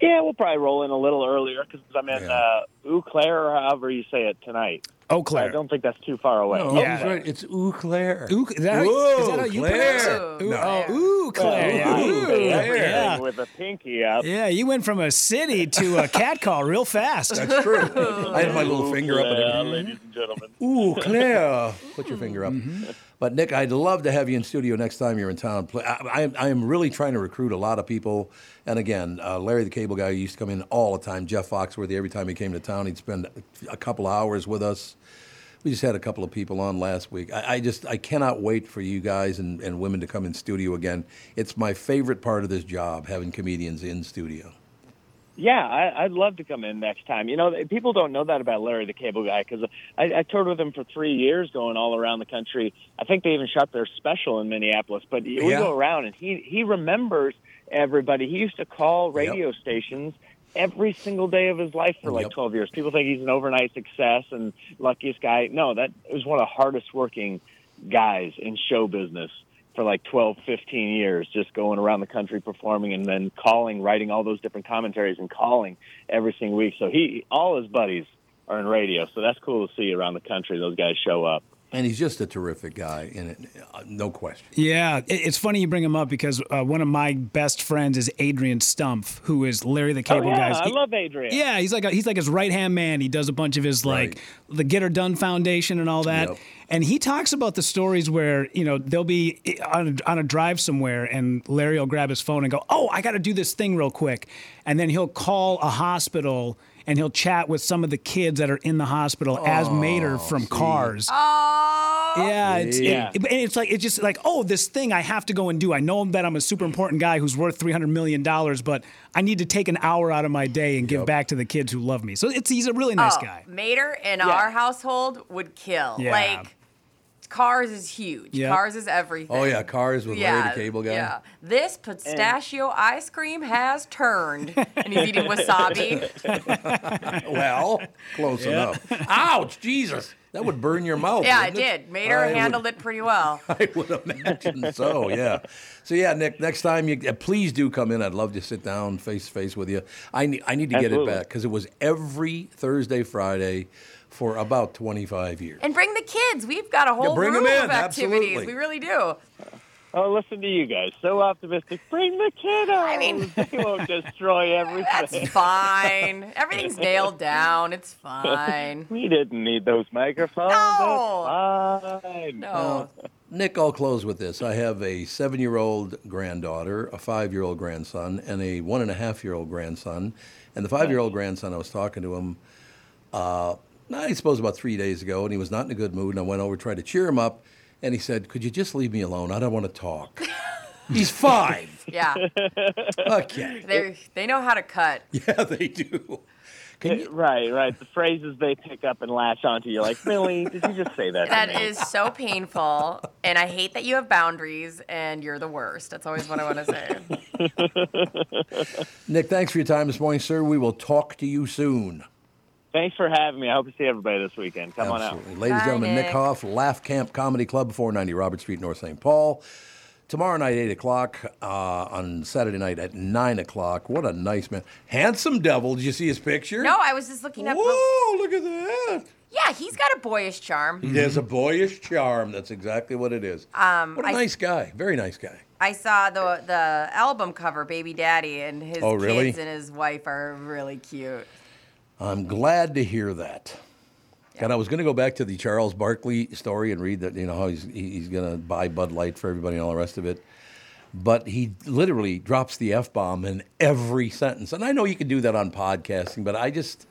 Yeah, we'll probably roll in a little earlier because I'm in Yeah. uh, Eau Claire, or however you say it tonight. Eau I don't think that's too far away. Oh, Yeah. right. It's Eau Claire. Ooh, is that, Whoa, is that how you Claire. pronounce it? Ooh, No. oh, ooh, Claire. Yeah, I ooh, say yeah. with a pinky up. Yeah, you went from a city to a (laughs) cat call real fast. That's true. (laughs) I had my little Eau finger up. Claire, And ladies and gentlemen. Ooh, Claire. Put your finger up. But Nick, I'd love to have you in studio next time you're in town. I, I, I am really trying to recruit a lot of people. And again, uh, Larry the Cable Guy used to come in all the time. Jeff Foxworthy, every time he came to town, he'd spend a couple hours with us. We just had a couple of people on last week. I, I just I cannot wait for you guys and, and women to come in studio again. It's my favorite part of this job, having comedians in studio. Yeah, I, I'd love to come in next time. You know, people don't know that about Larry the Cable Guy because I, I toured with him for three years, going all around the country. I think they even shot their special in Minneapolis. But we Yeah. go around, and he he remembers everybody. He used to call radio stations every single day of his life for like Yep. 12 years. People think he's an overnight success and luckiest guy. No, that was one of the hardest working guys in show business for like 12, 15 years, just going around the country performing and then calling, writing all those different commentaries and calling every single week. So he, all his buddies are in radio. So that's cool to see around the country. Those guys show up. And he's just a terrific guy, in it, uh, no question. Yeah, it's funny you bring him up because uh, one of my best friends is Adrian Stumpf, who is Larry the Cable oh, yeah, Guy's. I he- love Adrian. yeah, he's like a, he's like his right hand man. He does a bunch of his like the Git-R-Done Foundation and all that. Yep. And he talks about the stories where you know they'll be on a, on a drive somewhere, and Larry will grab his phone and go, "Oh, I got to do this thing real quick," and then he'll call a hospital and he'll chat with some of the kids that are in the hospital as Mater oh, from Cars. Oh. Yeah, it's, it- Yeah. and it's like it's just like oh, this thing I have to go and do. I know that I'm a super important guy who's worth three hundred million dollars, but I need to take an hour out of my day and give back to the kids who love me. So it's he's a really nice oh, guy. Mater in our household would kill. Yeah. Like, Cars is huge. Yeah. Cars is everything. Oh yeah, cars with Larry the Cable Guy. Yeah. This pistachio ice cream has turned, and he's eating wasabi. (laughs) well, close Yeah. enough. Ouch, Jesus. That would burn your mouth. yeah, it wouldn't did. Mater I would- handled it pretty well. (laughs) I would imagine so. Yeah. So yeah, Nick. Next time you uh, please do come in. I'd love to sit down face to face with you. I need I need to get it back because it was every Thursday, Friday for about 25 years. And bring the kids. We've got a whole bring 'em room in, of activities. absolutely. We really do. Oh, listen to you guys. So optimistic. Bring the kiddos. I mean, (laughs) they won't destroy (laughs) everything. That's fine. Everything's nailed down. It's fine. we didn't need those microphones. No. That's fine. No. Nick, I'll close with this. I have a seven-year-old granddaughter, a five-year-old grandson, and a one and a half-year-old grandson. And the five-year-old grandson, I was talking to him, uh, I suppose about three days ago, and he was not in a good mood. And I went over, tried to cheer him up, and he said, "Could you just leave me alone? I don't want to talk." (laughs) He's five. Yeah. (laughs) Okay. They they know how to cut. (laughs) Yeah, they do. right, right. The phrases they pick up and latch onto. You're like, Billy, did you just say that? to That me?" is so painful, and I hate that you have boundaries, and you're the worst. That's always what I want to say. Nick, thanks for your time this morning, sir. We will talk to you soon. Thanks for having me. I hope to see everybody this weekend. Come Absolutely. on out. Ladies and gentlemen, Nick Hoff, Laugh Camp Comedy Club, 490 Robert Street, North St. Paul. Tomorrow night, 8 o'clock. Uh, on Saturday night at 9 o'clock. What a nice man. Handsome devil. Did you see his picture? No, I was just looking up. Whoa, look at that. Yeah, he's got a boyish charm. He has a boyish charm. That's exactly what it is. Um, what a I- nice guy. Very nice guy. I saw the the album cover, Baby Daddy, and his Oh, really? kids and his wife are really cute. I'm glad to hear that. And I was going to go back to the Charles Barkley story and read that, you know, how he's, he's going to buy Bud Light for everybody and all the rest of it. But he literally drops the F bomb in every sentence. And I know you can do that on podcasting, but I just,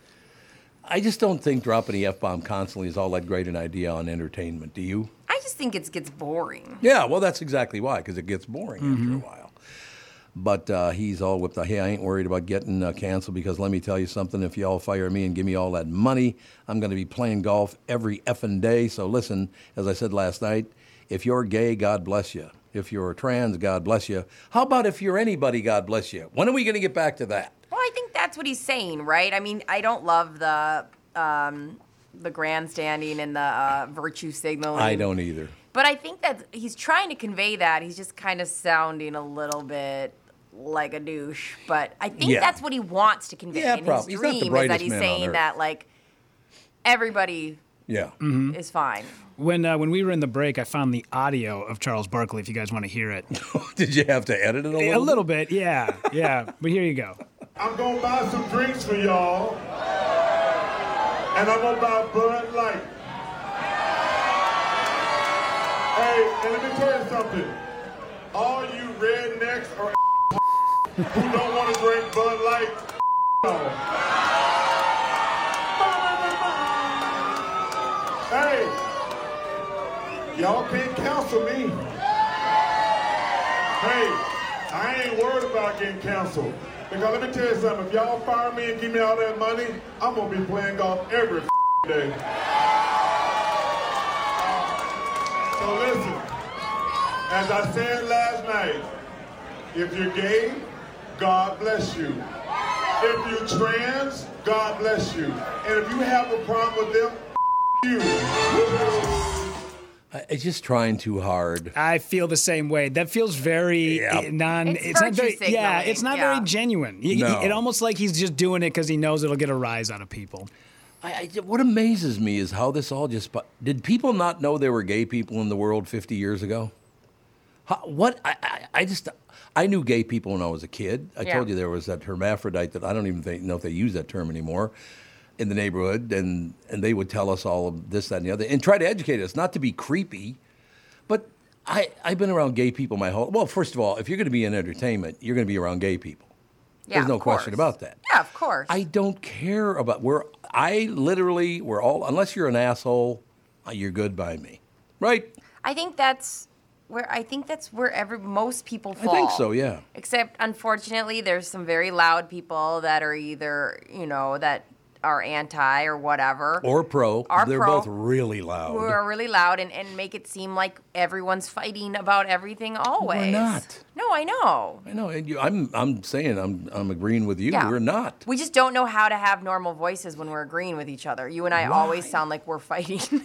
I just don't think dropping the F bomb constantly is all that great an idea on entertainment. Do you? I just think it gets boring. Yeah, well, that's exactly why, because it gets boring after a mm-hmm. while. But uh, he's all whipped out. Hey, I ain't worried about getting uh, canceled because let me tell you something. If y'all fire me and give me all that money, I'm going to be playing golf every effing day. So listen, as I said last night, if you're gay, God bless you. If you're trans, God bless you. How about if you're anybody, God bless you? When are we going to get back to that? Well, I think that's what he's saying, right? I mean, I don't love the um, the grandstanding and the uh, virtue signaling. I don't either. But I think that he's trying to convey that. He's just kind of sounding a little bit like a douche. But I think Yeah. that's what he wants to convey Yeah, in probably. his He's not the dream is that he's saying that like everybody Yeah. is fine. When uh, when we were in the break, I found the audio of Charles Barkley. If you guys want to hear it, (laughs) Did you have to edit it a little? a little bit, yeah, yeah. But here you go. I'm gonna buy some drinks for y'all, and I'm gonna buy Bud Light. Hey, and let me tell you something. All you rednecks or who don't want to drink Bud Light, Hey, y'all can't cancel me. Hey, I ain't worried about getting canceled. Because let me tell you something, if y'all fire me and give me all that money, I'm gonna be playing golf every day. So listen, as I said last night, if you're gay, God bless you. If you're trans, God bless you. And if you have a problem with them, you. It's just trying too hard. I feel the same way. That feels very Yeah. eh, non. It's not very. virtue Yeah, it's not yeah. very genuine. Y- y- No. It almost like he's just doing it because he knows it'll get a rise out of people. I, I, what amazes me is how this all just. Did people not know there were gay people in the world 50 years ago? How, what? I, I, I just. I knew gay people when I was a kid. I Yeah. told you there was that hermaphrodite that I don't even think, know if they use that term anymore in the neighborhood, and and they would tell us all of this, that, and the other, and try to educate us, not to be creepy, but I I've been around gay people my whole. Well, first of all, if you're going to be in entertainment, you're going to be around gay people. Yeah, There's no question about that. Yeah, of course. I don't care about we're I literally we're all unless you're an asshole, you're good by me. Right? I think that's where I think that's where every most people fall. I think so, yeah. Except unfortunately there's some very loud people that are either, you know, that are anti or whatever. Or pro. Are They're pro. both really loud. who are really loud and, and make it seem like everyone's fighting about everything always. We're not. No, I know. I know. And you, I'm I'm saying I'm I'm agreeing with you. Yeah. We're not. We just don't know how to have normal voices when we're agreeing with each other. You and I always sound like we're fighting. (laughs)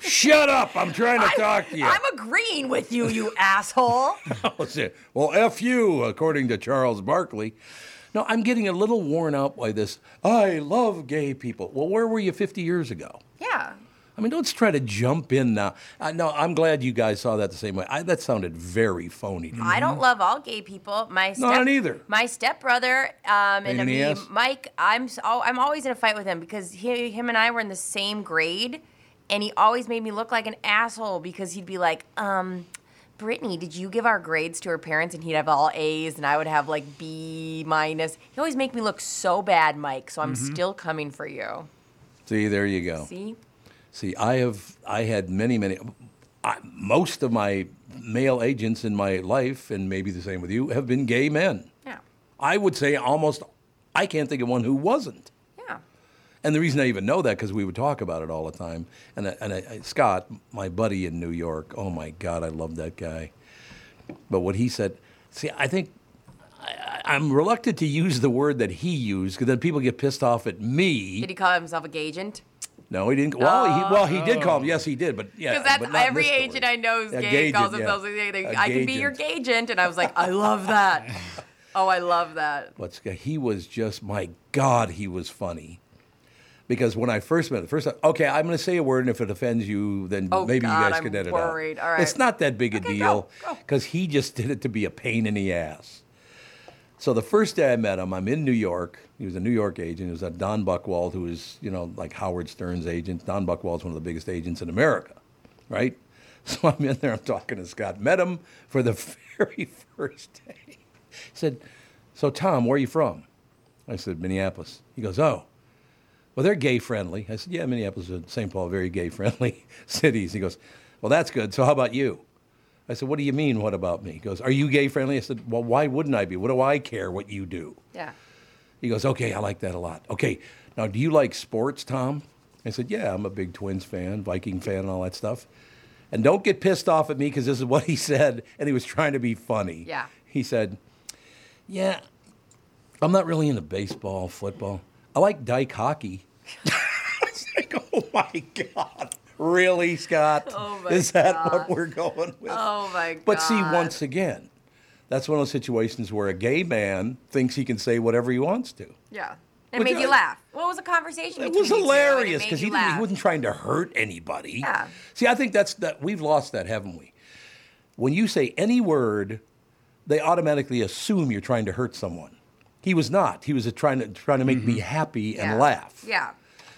Shut up! I'm trying to talk to you. I'm agreeing with you, you asshole. (laughs) well, F you, according to Charles Barkley. No, I'm getting a little worn out by this. I love gay people. Well, where were you 50 years ago? Yeah. I mean, don't try to jump in now. Uh, no, I'm glad you guys saw that the same way. I, that sounded very phony to me. I don't love all gay people. My step, don't either. My stepbrother um, and me. Mike, I'm I'm always in a fight with him because he, him and I were in the same grade, and he always made me look like an asshole because he'd be like, um. Brittany, did you give our grades to her parents? And he'd have all A's, and I would have like B minus. He always make me look so bad, Mike. So I'm Mhm. still coming for you. See, there you go. See? See, I have I had many many I, most of my male agents in my life and maybe the same with you have been gay men. Yeah. I would say almost I can't think of one who wasn't. Yeah. And the reason I even know that because we would talk about it all the time. And I- and I, Scott, my buddy in New York, oh my God, I love that guy. But what he said, see, I think I, I'm reluctant to use the word that he used because then people get pissed off at me. Did he call himself a gay agent? No, he didn't. Well, he, well, he did call him. Oh. Yes, he did. But yeah, Because that's every agent I know is Yeah, gay gagent, calls yeah. themselves a gay. They, A I can be your gagent, and I was like, I love that. (laughs) Oh, I love that. But he was just my God, he was funny. Because when I first met the first time, okay, I'm going to say a word, and if it offends you, then Oh, maybe God, you guys I'm can edit worried. it out. All right. It's not that big a deal because he just did it to be a pain in the ass. So the first day I met him, I'm in New York. He was a New York agent. It was a Don Buchwald, who was, you know, like Howard Stern's agent. Don Buchwald's one of the biggest agents in America, right? (laughs) So I'm in there, I'm talking to Scott. Met him for the (laughs) very first day. He said, So, Tom, where are you from? I said, Minneapolis. He goes, Oh, well, they're gay friendly. I said, Yeah, Minneapolis and St. Paul, very gay friendly (laughs) cities. He goes, Well, that's good. So, how about you? I said, What do you mean, what about me? He goes, Are you gay friendly? I said, Well, why wouldn't I be? What do I care what you do? Yeah. He goes, Okay, I like that a lot. Okay, now do you like sports, Tom? I said, Yeah, I'm a big Twins fan, Viking fan, and all that stuff. And don't get pissed off at me because this is what he (laughs) said, and he was trying to be funny. Yeah. He said, Yeah, I'm not really into baseball, football. I like dike hockey. It's (laughs) like, oh my God. Really, Scott? Oh my is that God. what we're going with? Oh my god. But see, once again, that's one of those situations where a gay man thinks he can say whatever he wants to. Yeah. It Which made you I- laugh. What was a conversation? It was you two, and it hilarious because he, he wasn't trying to hurt anybody. Yeah. See, I think that's that we've lost that, haven't we? When you say any word, they automatically assume you're trying to hurt someone. He was not. He was trying to trying to make me mm-hmm. happy and Yeah. laugh. Yeah.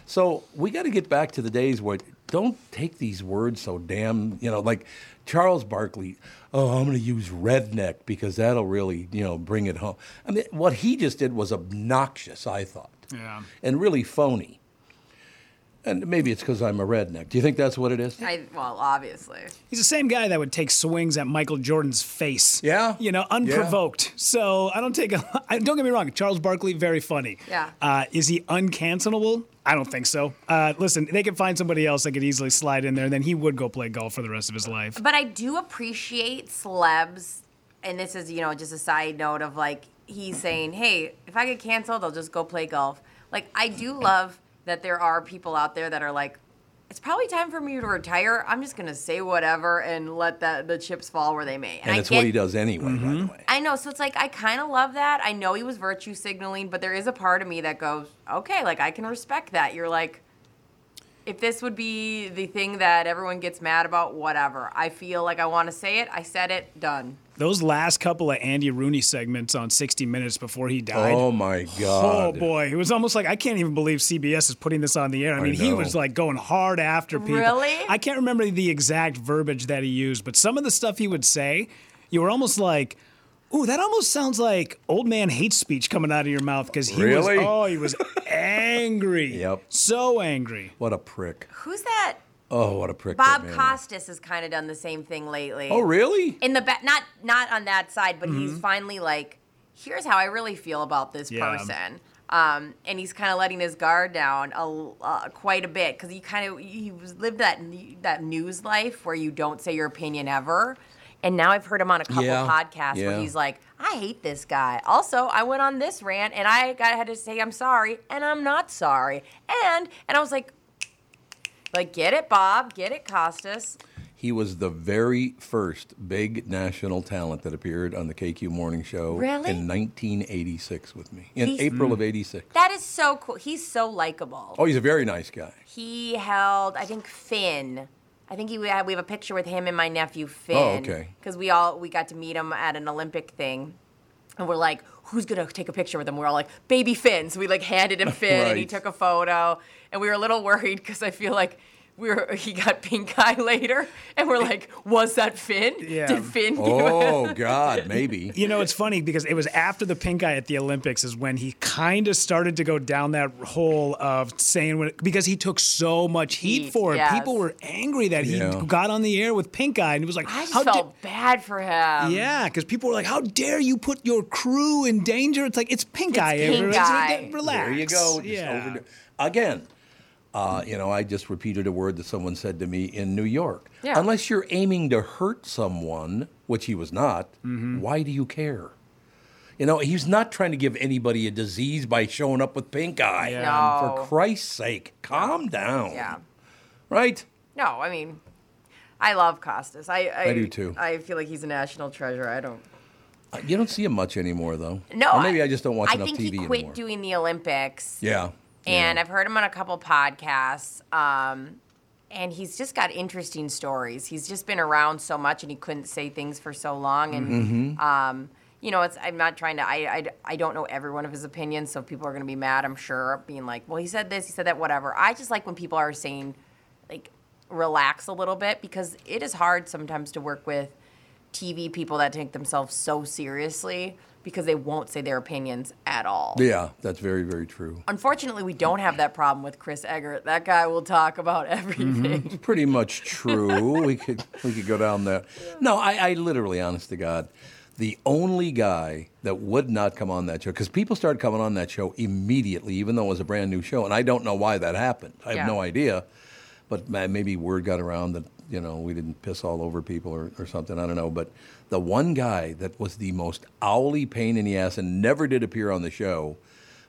So we got to get back to the days where don't take these words so damn, you know, like Charles Barkley. Oh, I'm going to use redneck because that'll really, you know, bring it home. I mean, what he just did was obnoxious, I thought, Yeah. and really phony. And maybe it's because I'm a redneck. Do you think that's what it is? I, well, obviously. He's the same guy that would take swings at Michael Jordan's face. Yeah. You know, unprovoked. So I don't take a. (laughs) I, don't get me wrong. Charles Barkley, very funny. Yeah. Uh, is he uncancelable? I don't think so. Uh, listen, they could find somebody else that could easily slide in there, and then he would go play golf for the rest of his life. But I do appreciate celebs, and this is, you know, just a side note of like, he's saying, hey, if I get canceled, I'll just go play golf. Like, I do love that there are people out there that are like, it's probably time for me to retire. I'm just going to say whatever and let that the chips fall where they may. And I it's get, what he does anyway, by the mm-hmm. way. I know. So it's like, I kind of love that. I know he was virtue signaling, but there is a part of me that goes, okay, like, I can respect that. You're like, if this would be the thing that everyone gets mad about, whatever. I feel like I want to say it. I said it. Done. Those last couple of Andy Rooney segments on 60 Minutes before he died. Oh my oh, god! Oh boy, it was almost like I can't even believe CBS is putting this on the air. I mean, he was like going hard after people. Really? I can't remember the exact verbiage that he used, but some of the stuff he would say, you were almost like, "Ooh, that almost sounds like old man hate speech coming out of your mouth." Because he Really? was, oh, he was (laughs) angry. Yep. So angry. What a prick. Who's that? Oh, what a prick. Bob that Costas has kind of done the same thing lately. Oh, really? In the back, not not on that side, but Mm-hmm. he's finally like, here's how I really feel about this Yeah. person. Um, and he's kind of letting his guard down a, uh, quite a bit because he kind of he was lived that that news life where you don't say your opinion ever. And now I've heard him on a couple Yeah, podcasts yeah. where he's like, "I hate this guy." Also, I went on this rant and I got had to say I'm sorry, and I'm not sorry. And and I was like, like get it, Bob, get it, Costas. He was the very first big national talent that appeared on the KQ Morning Show Really? in 1986 with me, in He's- April of hmm. 86. That is so cool. He's so likable. Oh, he's a very nice guy. He held, I think, Finn. I think he we have, we have a picture with him and my nephew Finn. Oh, okay. Because we all we got to meet him at an Olympic thing, and we're like, who's gonna take a picture with him? We're all like, baby Finn. So we like handed him (laughs) Finn, and he took a photo, and we were a little worried because I feel like. We were, he got pink (laughs) eye later, and we're like, "Was that Finn? Yeah. Did Finn?" give Oh (laughs) God, maybe. You know, it's funny because it was after the pink eye at the Olympics is when he kind of started to go down that hole of saying when, because he took so much heat, Heat, for it. yes. People were angry that he Yeah. got on the air with pink eye and it was like, I just how da- felt bad for him. yeah, because people were like, "How dare you put your crew in danger?" It's like it's pink It's eye. pink eye. Relax. There you go. Just Yeah. overdo- Again, uh, you know, I just repeated a word that someone said to me in New York. Yeah. Unless you're aiming to hurt someone, which he was not, why do you care? You know, he's not trying to give anybody a disease by showing up with pink eye. No. For Christ's sake, calm down. Yeah. Right? No, I mean, I love Costas. I I, I do too. I feel like he's a national treasure. I don't. Uh, You don't see him much anymore, though. No, Or maybe I, just don't watch I enough TV anymore. I think he quit anymore. doing the Olympics. yeah. And I've heard him on a couple podcasts. Um, and he's just got interesting stories. He's just been around so much, and he couldn't say things for so long. And Mm-hmm. um, you know, it's I'm not trying to. I, I I don't know every one of his opinions, so people are going to be mad. I'm sure, being like, well, he said this, he said that, whatever. I just like when people are saying, like, relax a little bit because it is hard sometimes to work with TV people that take themselves so seriously because they won't say their opinions at all. Yeah, that's very, very true. Unfortunately, we don't have that problem with Chris Egert. That guy will talk about (laughs) everything. Mm-hmm. It's pretty much true. we could we could go down there. No, I, I literally, honest to God, the only guy that would not come on that show because people started coming on that show immediately, even though it was a brand new show, and I don't know why that happened. I have Yeah. no idea, but maybe word got around that you know we didn't piss all over people or, or something. I don't know, but the one guy that was the most owly pain in the ass and never did appear on the show.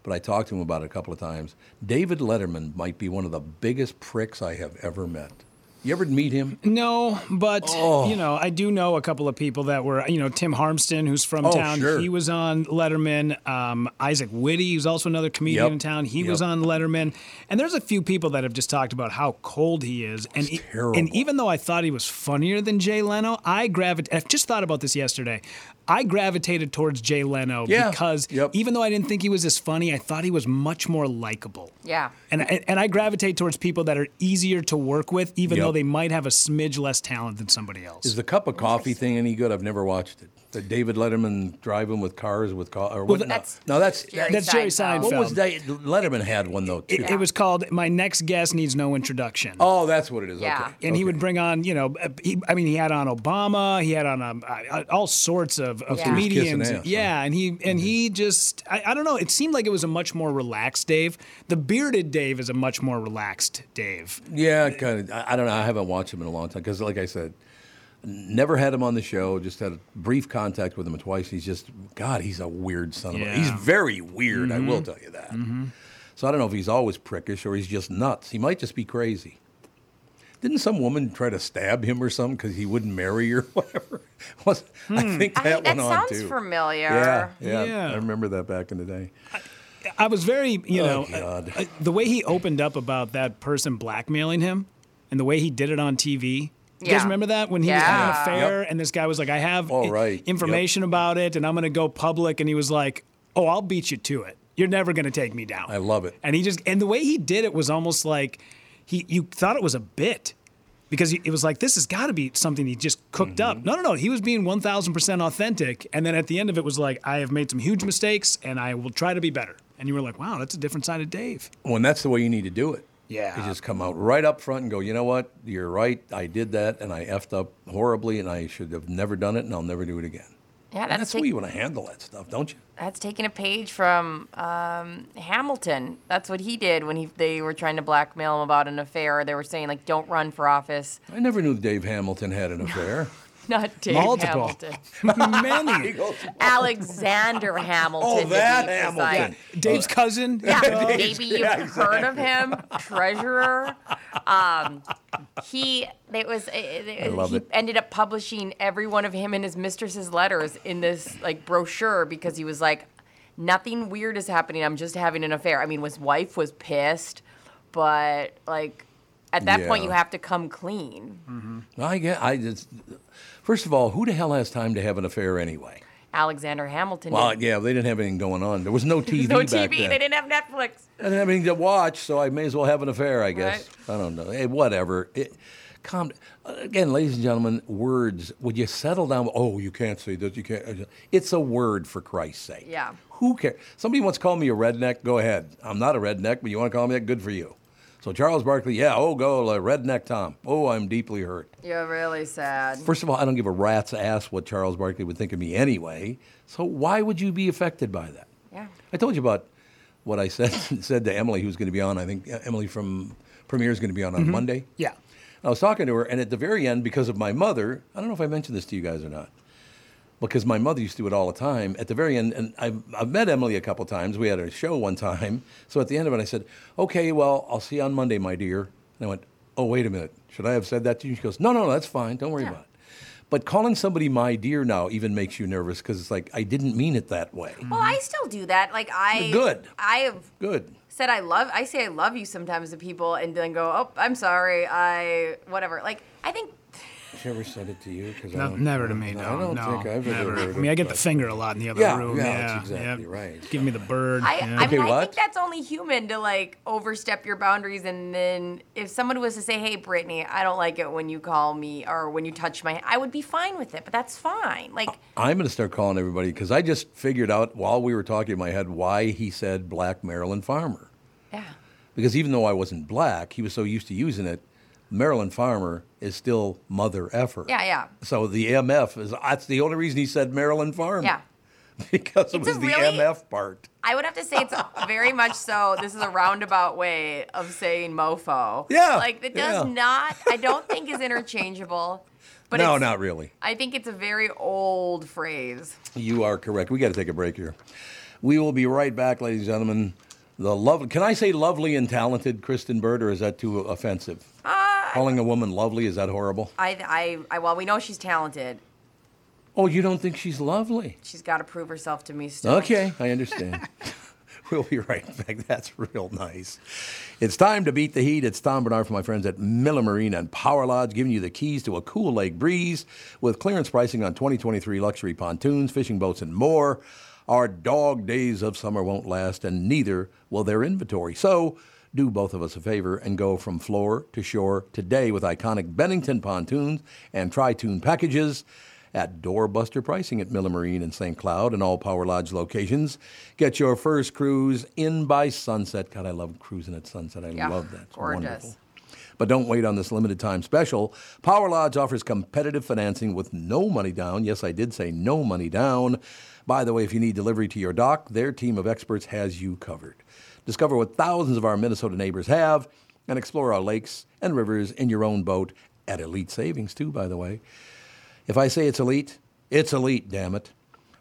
But I talked to him about it a couple of times. David Letterman might be one of the biggest pricks I have ever met. You ever meet him? No, but Oh. you know, I do know a couple of people that were, you know, Tim Harmston, who's from Oh, town. sure. He was on Letterman. Um, Isaac Witty, who's also another comedian Yep. in town. He Yep. was on Letterman. And there's a few people that have just talked about how cold he is. And terrible. and even though I thought he was funnier than Jay Leno, I gravitate. I just thought about this yesterday. I gravitated towards Jay Leno Yeah. because Yep. even though I didn't think he was as funny, I thought he was much more likable. yeah. And, and and I gravitate towards people that are easier to work with, even Yep. though they might have a smidge less talent than somebody else. Is the cup of coffee thing any good? I've never watched it. The David Letterman driving with cars with co- or what? no, that's no, that's Jerry That's Jerry Seinfeld. What was that? Letterman had one though too. It, it was called "My Next Guest Needs No Introduction." oh, that's what it is. Yeah. Okay. And he would bring on, you know, uh, he, I mean, he had on Obama, he had on um, uh, all sorts of, of Yeah. He was kissing comedians. ass, huh? yeah, and he and he just, I, I don't know. It seemed like it was a much more relaxed Dave. The bearded Dave is a much more relaxed Dave. Yeah, kind of. I, I don't know. I haven't watched him in a long time because, like I said, never had him on the show. Just had a brief contact with him twice. He's just God. He's a weird son of a. He's very weird. I will tell you that. So I don't know if he's always prickish or he's just nuts. He might just be crazy. Didn't some woman try to stab him or something because he wouldn't marry her? (laughs) Whatever. Was, I think I- that that went on sounds too. familiar. Yeah, yeah, Yeah. I remember that back in the day. I was very, you Oh, know, uh, God. uh, the way he opened up about that person blackmailing him and the way he did it on TV. You guys remember that when he was having an Yeah. affair and this guy was like, I have All i- right. information about it and I'm going to go public. And he was like, Oh, I'll beat you to it. You're never going to take me down. I love it. And he just, and the way he did it was almost like he, you thought it was a bit because he, it was like, this has got to be something he just cooked Mm-hmm. up. No, no, no. He was being 1000% authentic. And then at the end of it was like, I have made some huge mistakes and I will try to be better. And you were like, wow, that's a different side of Dave. Well, and that's the way you need to do it. Yeah. You just come out right up front and go, you know what? You're right. I did that and I effed up horribly and I should have never done it and I'll never do it again. Yeah, that's, that's the way take- you want to handle that stuff, don't you? That's taking a page from um, Hamilton. That's what he did when he they were trying to blackmail him about an affair. They were saying like, "Don't run for office." I never knew Dave Hamilton had an affair. (laughs) Not Dave Multiple. Hamilton. (laughs) Many. Alexander Hamilton. to that Hamilton. precise. Dave's cousin. Yeah, (laughs) maybe you've heard of him, treasurer. Um, he it was it, love he it. ended up publishing every one of him and his mistress's letters in this like brochure because he was like, nothing weird is happening. I'm just having an affair. I mean, his wife was pissed, but like at that point you have to come clean. I get. I just. First of all, who the hell has time to have an affair anyway? Alexander Hamilton. Well, did. yeah, they didn't have anything going on. There was no (laughs) TV no TV. then. They didn't have Netflix. I didn't have anything to watch, so I may as well have an affair, I guess. Right. I don't know. Hey, whatever. It, calm. Again, ladies and gentlemen, words. Would you settle down? Oh, you can't say that. You can't. Uh, it's a word, for Christ's sake. Yeah. Who cares? Somebody wants to call me a redneck. Go ahead. I'm not a redneck, but you want to call me that? Good for you. So Charles Barkley, yeah. Oh, go uh, redneck Tom. Oh, I'm deeply hurt. You're really sad. First of all, I don't give a rat's ass what Charles Barkley would think of me anyway. So why would you be affected by that? Yeah. I told you about what I said (laughs) said to Emily, who's going to be on. I think uh, Emily from Premiere is going to be on on Monday. Yeah. I was talking to her, and at the very end, because of my mother, I don't know if I mentioned this to you guys or not, because my mother used to do it all the time. At the very end, and I've, I've met Emily a couple times. We had a show one time. So at the end of it, I said, "Okay, well, I'll see you on Monday, my dear." And I went, "Oh, wait a minute. Should I have said that to you?" She goes, "No, no, no that's fine. Don't worry about it." But calling somebody my dear now even makes you nervous because it's like I didn't mean it that way. Well, I still do that. Like I Good. I have Good. said I love I say I love you sometimes to people and then go, "Oh, I'm sorry. I whatever." Like I think She ever said it to you? Cause I No, never to me. I No, don't no, think I've never. ever heard I mean, I get the finger a lot in the other Yeah, room. yeah, Yeah, that's exactly yep. right. Give me the bird. I, yeah. I mean, I what? think that's only human to like overstep your boundaries. And then if someone was to say, "Hey, Brittany, I don't like it when you call me or when you touch my," I would be fine with it. But that's fine. Like, I'm going to start calling everybody because I just figured out while we were talking in my head why he said black Maryland farmer. yeah, Because even though I wasn't black, he was so used to using it. Maryland farmer is still mother effer. yeah, yeah, So the MF is that's the only reason he said Maryland farmer. yeah. (laughs) because it It's was the really- MF part. I would have to say it's very much so. This is a roundabout way of saying mofo. Yeah, Like it does yeah. not. I don't think is interchangeable. But no, not really. I think it's a very old phrase. You are correct. We got to take a break here. We will be right back, ladies and gentlemen. The lovely, can I say lovely and talented Kristyn Burtt, or is that too offensive? Calling a woman lovely is that horrible? I, I, I, well, we know she's talented. Oh, you don't think she's lovely? She's got to prove herself to me still. Okay, I understand. (laughs) (laughs) we'll be right back. That's real nice. It's time to beat the heat. It's Tom Barnard from my friends at Miller Marine and Power Lodge, giving you the keys to a cool lake breeze with clearance pricing on 2023 luxury pontoons, fishing boats, and more. Our dog days of summer won't last, and neither will their inventory. So, do both of us a favor and go from floor to shore today with iconic Bennington pontoons and tri-toon packages at doorbuster pricing at Miller Marine in St. Cloud and all Power Lodge locations. Get your first cruise in by sunset. God, I love cruising at sunset. I Yeah, love that. It's gorgeous. wonderful. But don't wait on this limited time special. Power Lodge offers competitive financing with no money down. Yes, I did say no money down. By the way, if you need delivery to your dock, their team of experts has you covered. Discover what thousands of our Minnesota neighbors have and explore our lakes and rivers in your own boat at elite savings, too, by the way. If I say it's elite, it's elite, damn it.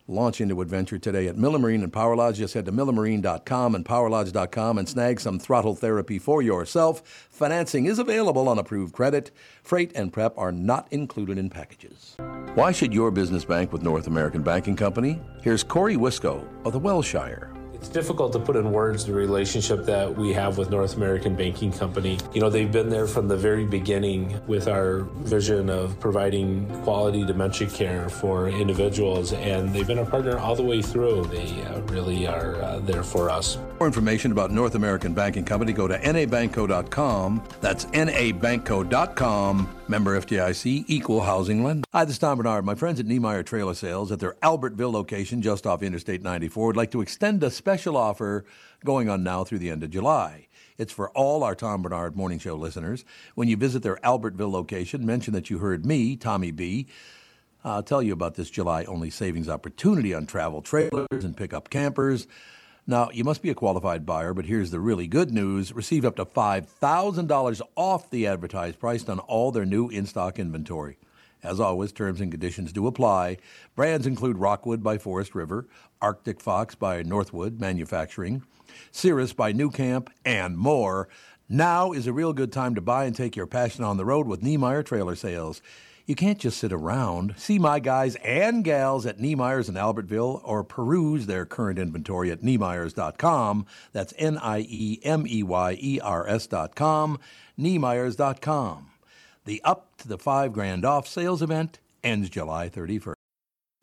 Launch into adventure today at Miller Marine and Power Lodge. Just head to millermarine.com and powerlodge.com and snag some throttle therapy for yourself. Financing is available on approved credit. Freight and prep are not included in packages. Why should your business bank with North American Banking Company? Here's Corey Wisco of the Wellshire. It's difficult to put in words the relationship that we have with North American Banking Company. You know, they've been there from the very beginning with our vision of providing quality dementia care for individuals, and they've been a partner all the way through. They uh, really are uh, there for us. For information about North American Banking Company, go to nabankco.com. That's nabankco.com. Member FDIC, equal housing lender. Hi, this is Tom Barnard. My friends at Niemeyer Trailer Sales at their Albertville location just off Interstate 94 would like to extend a special offer going on now through the end of July. It's for all our Tom Barnard Morning Show listeners. When you visit their Albertville location, mention that you heard me, Tommy B, I'll tell you about this July only savings opportunity on travel trailers and pickup campers. Now, you must be a qualified buyer, but here's the really good news. Receive up to $5,000 off the advertised price on all their new in stock inventory. As always, terms and conditions do apply. Brands include Rockwood by Forest River, Arctic Fox by Northwood Manufacturing, Cirrus by nuCamp, and more. Now is a real good time to buy and take your passion on the road with Niemeyer Trailer Sales. You can't just sit around. See my guys and gals at Niemeyer's in Albertville or peruse their current inventory at Niemeyers.com. That's N I E M E Y E R S.com. Niemeyers.com. The up to the five grand off sales event ends July 31st.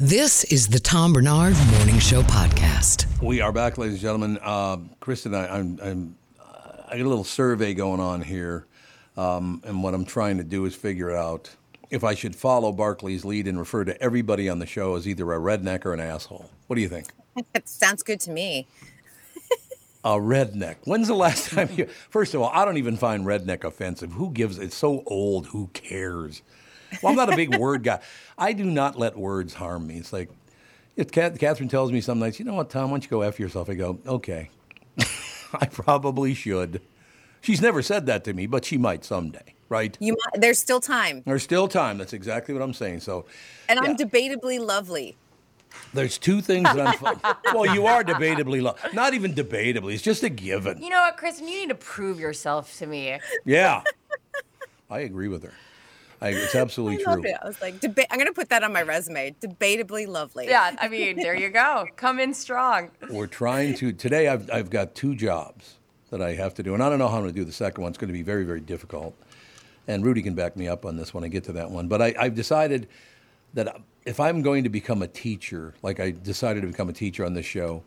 This is the Tom Barnard Morning Show podcast. We are back, ladies and gentlemen. Uh, Kristyn, I, I'm, I'm, I got a little survey going on here, um, and what I'm trying to do is figure out if I should follow Barkley's lead and refer to everybody on the show as either a redneck or an asshole. What do you think? It sounds good to me. A redneck. When's the last time you? First of all, I don't even find redneck offensive. Who gives? It's so old. Who cares? (laughs) Well, I'm not a big word guy. I do not let words harm me. It's like, if Catherine tells me some nights, you know what, Tom, why don't you go F yourself? I go, okay. (laughs) I probably should. She's never said that to me, but she might someday, right? You might, there's still time. There's still time. That's exactly what I'm saying. So, and I'm debatably lovely. There's two things that I'm. (laughs) well, you are debatably lo- Not even debatably. It's just a given. You know what, Kristyn? You need to prove yourself to me. Yeah, I agree with her. I, it's absolutely I true. It. I was like, deba- I'm going to put that on my resume. Debatably lovely. Yeah, I mean, there you go. Come in strong. We're trying to. Today, I've, I've got two jobs that I have to do, and I don't know how I'm going to do the second one. It's going to be very, very difficult. And Rudy can back me up on this when I get to that one. But I, I've decided that if I'm going to become a teacher, like I decided to become a teacher on this show,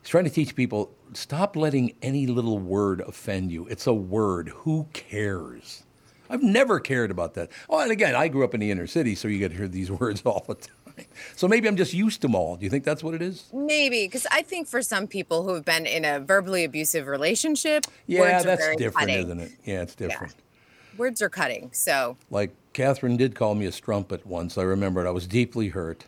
it's trying to teach people stop letting any little word offend you. It's a word. Who cares? I've never cared about that. Oh, and again, I grew up in the inner city, so you get to hear these (laughs) words all the time. So maybe I'm just used to them all. Do you think that's what it is? Maybe, because I think for some people who have been in a verbally abusive relationship, yeah, words that's are very different, cutting. isn't it? Yeah, it's different. Yeah. Words are cutting. So, like Catherine did call me a strumpet once. I remember it. I was deeply hurt.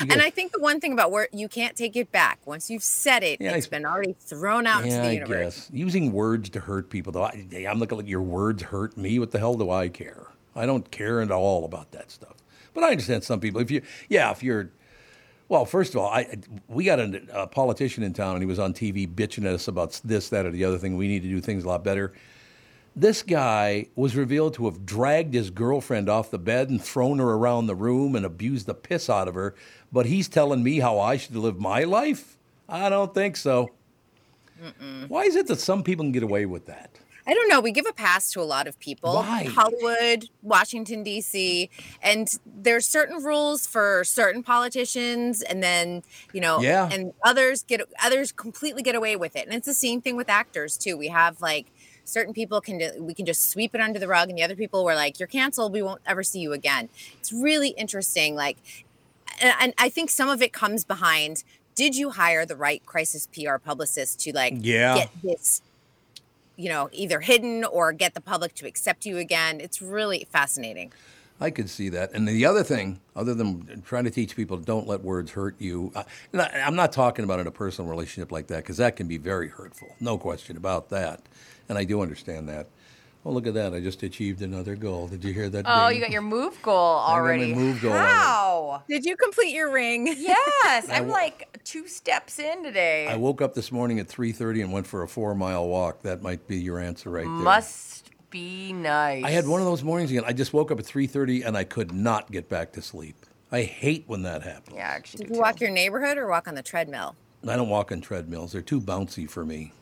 And I think the one thing about where you can't take it back once you've said it, Yeah, it's I- been already thrown out yeah, into the I universe. guess using words to hurt people. Though I, I'm looking like your words hurt me. What the hell do I care? I don't care at all about that stuff. But I understand some people. If you, yeah, if you're, well, first of all, I we got a, a politician in town, and he was on TV bitching at us about this, that, or the other thing. We need to do things a lot better. This guy was revealed to have dragged his girlfriend off the bed and thrown her around the room and abused the piss out of her. But he's telling me how I should live my life? I don't think so. Why is it that some people can get away with that? I don't know. We give a pass to a lot of people. Why? Hollywood, Washington, D.C., and there's certain rules for certain politicians, and then you know, Yeah. and others get others completely get away with it. And it's the same thing with actors too. We have like certain people can we can just sweep it under the rug, and the other people were like, "You're canceled. We won't ever see you again." It's really interesting. Like, and, and I think some of it comes behind. Did you hire the right crisis PR publicist to like Yeah. get this you know, either hidden or get the public to accept you again. It's really fascinating. I could see that. And the other thing, other than trying to teach people don't let words hurt you, I, and I, I'm not talking about in a personal relationship like that because that can be very hurtful. No question about that. And I do understand that. Oh, look at that! I just achieved another goal. Did you hear that? Oh, ding? you got your move goal got my already. move goal already. How? Did you complete your ring? Yes, (laughs) I I'm w- like two steps in today. I woke up this morning at 3:30 and went for a four-mile walk. That might be your answer right there. Must be nice. I had one of those mornings again. I just woke up at 3:30 and I could not get back to sleep. I hate when that happens. Yeah, actually. Did you walk your neighborhood or walk on the treadmill? I don't walk on treadmills. They're too bouncy for me.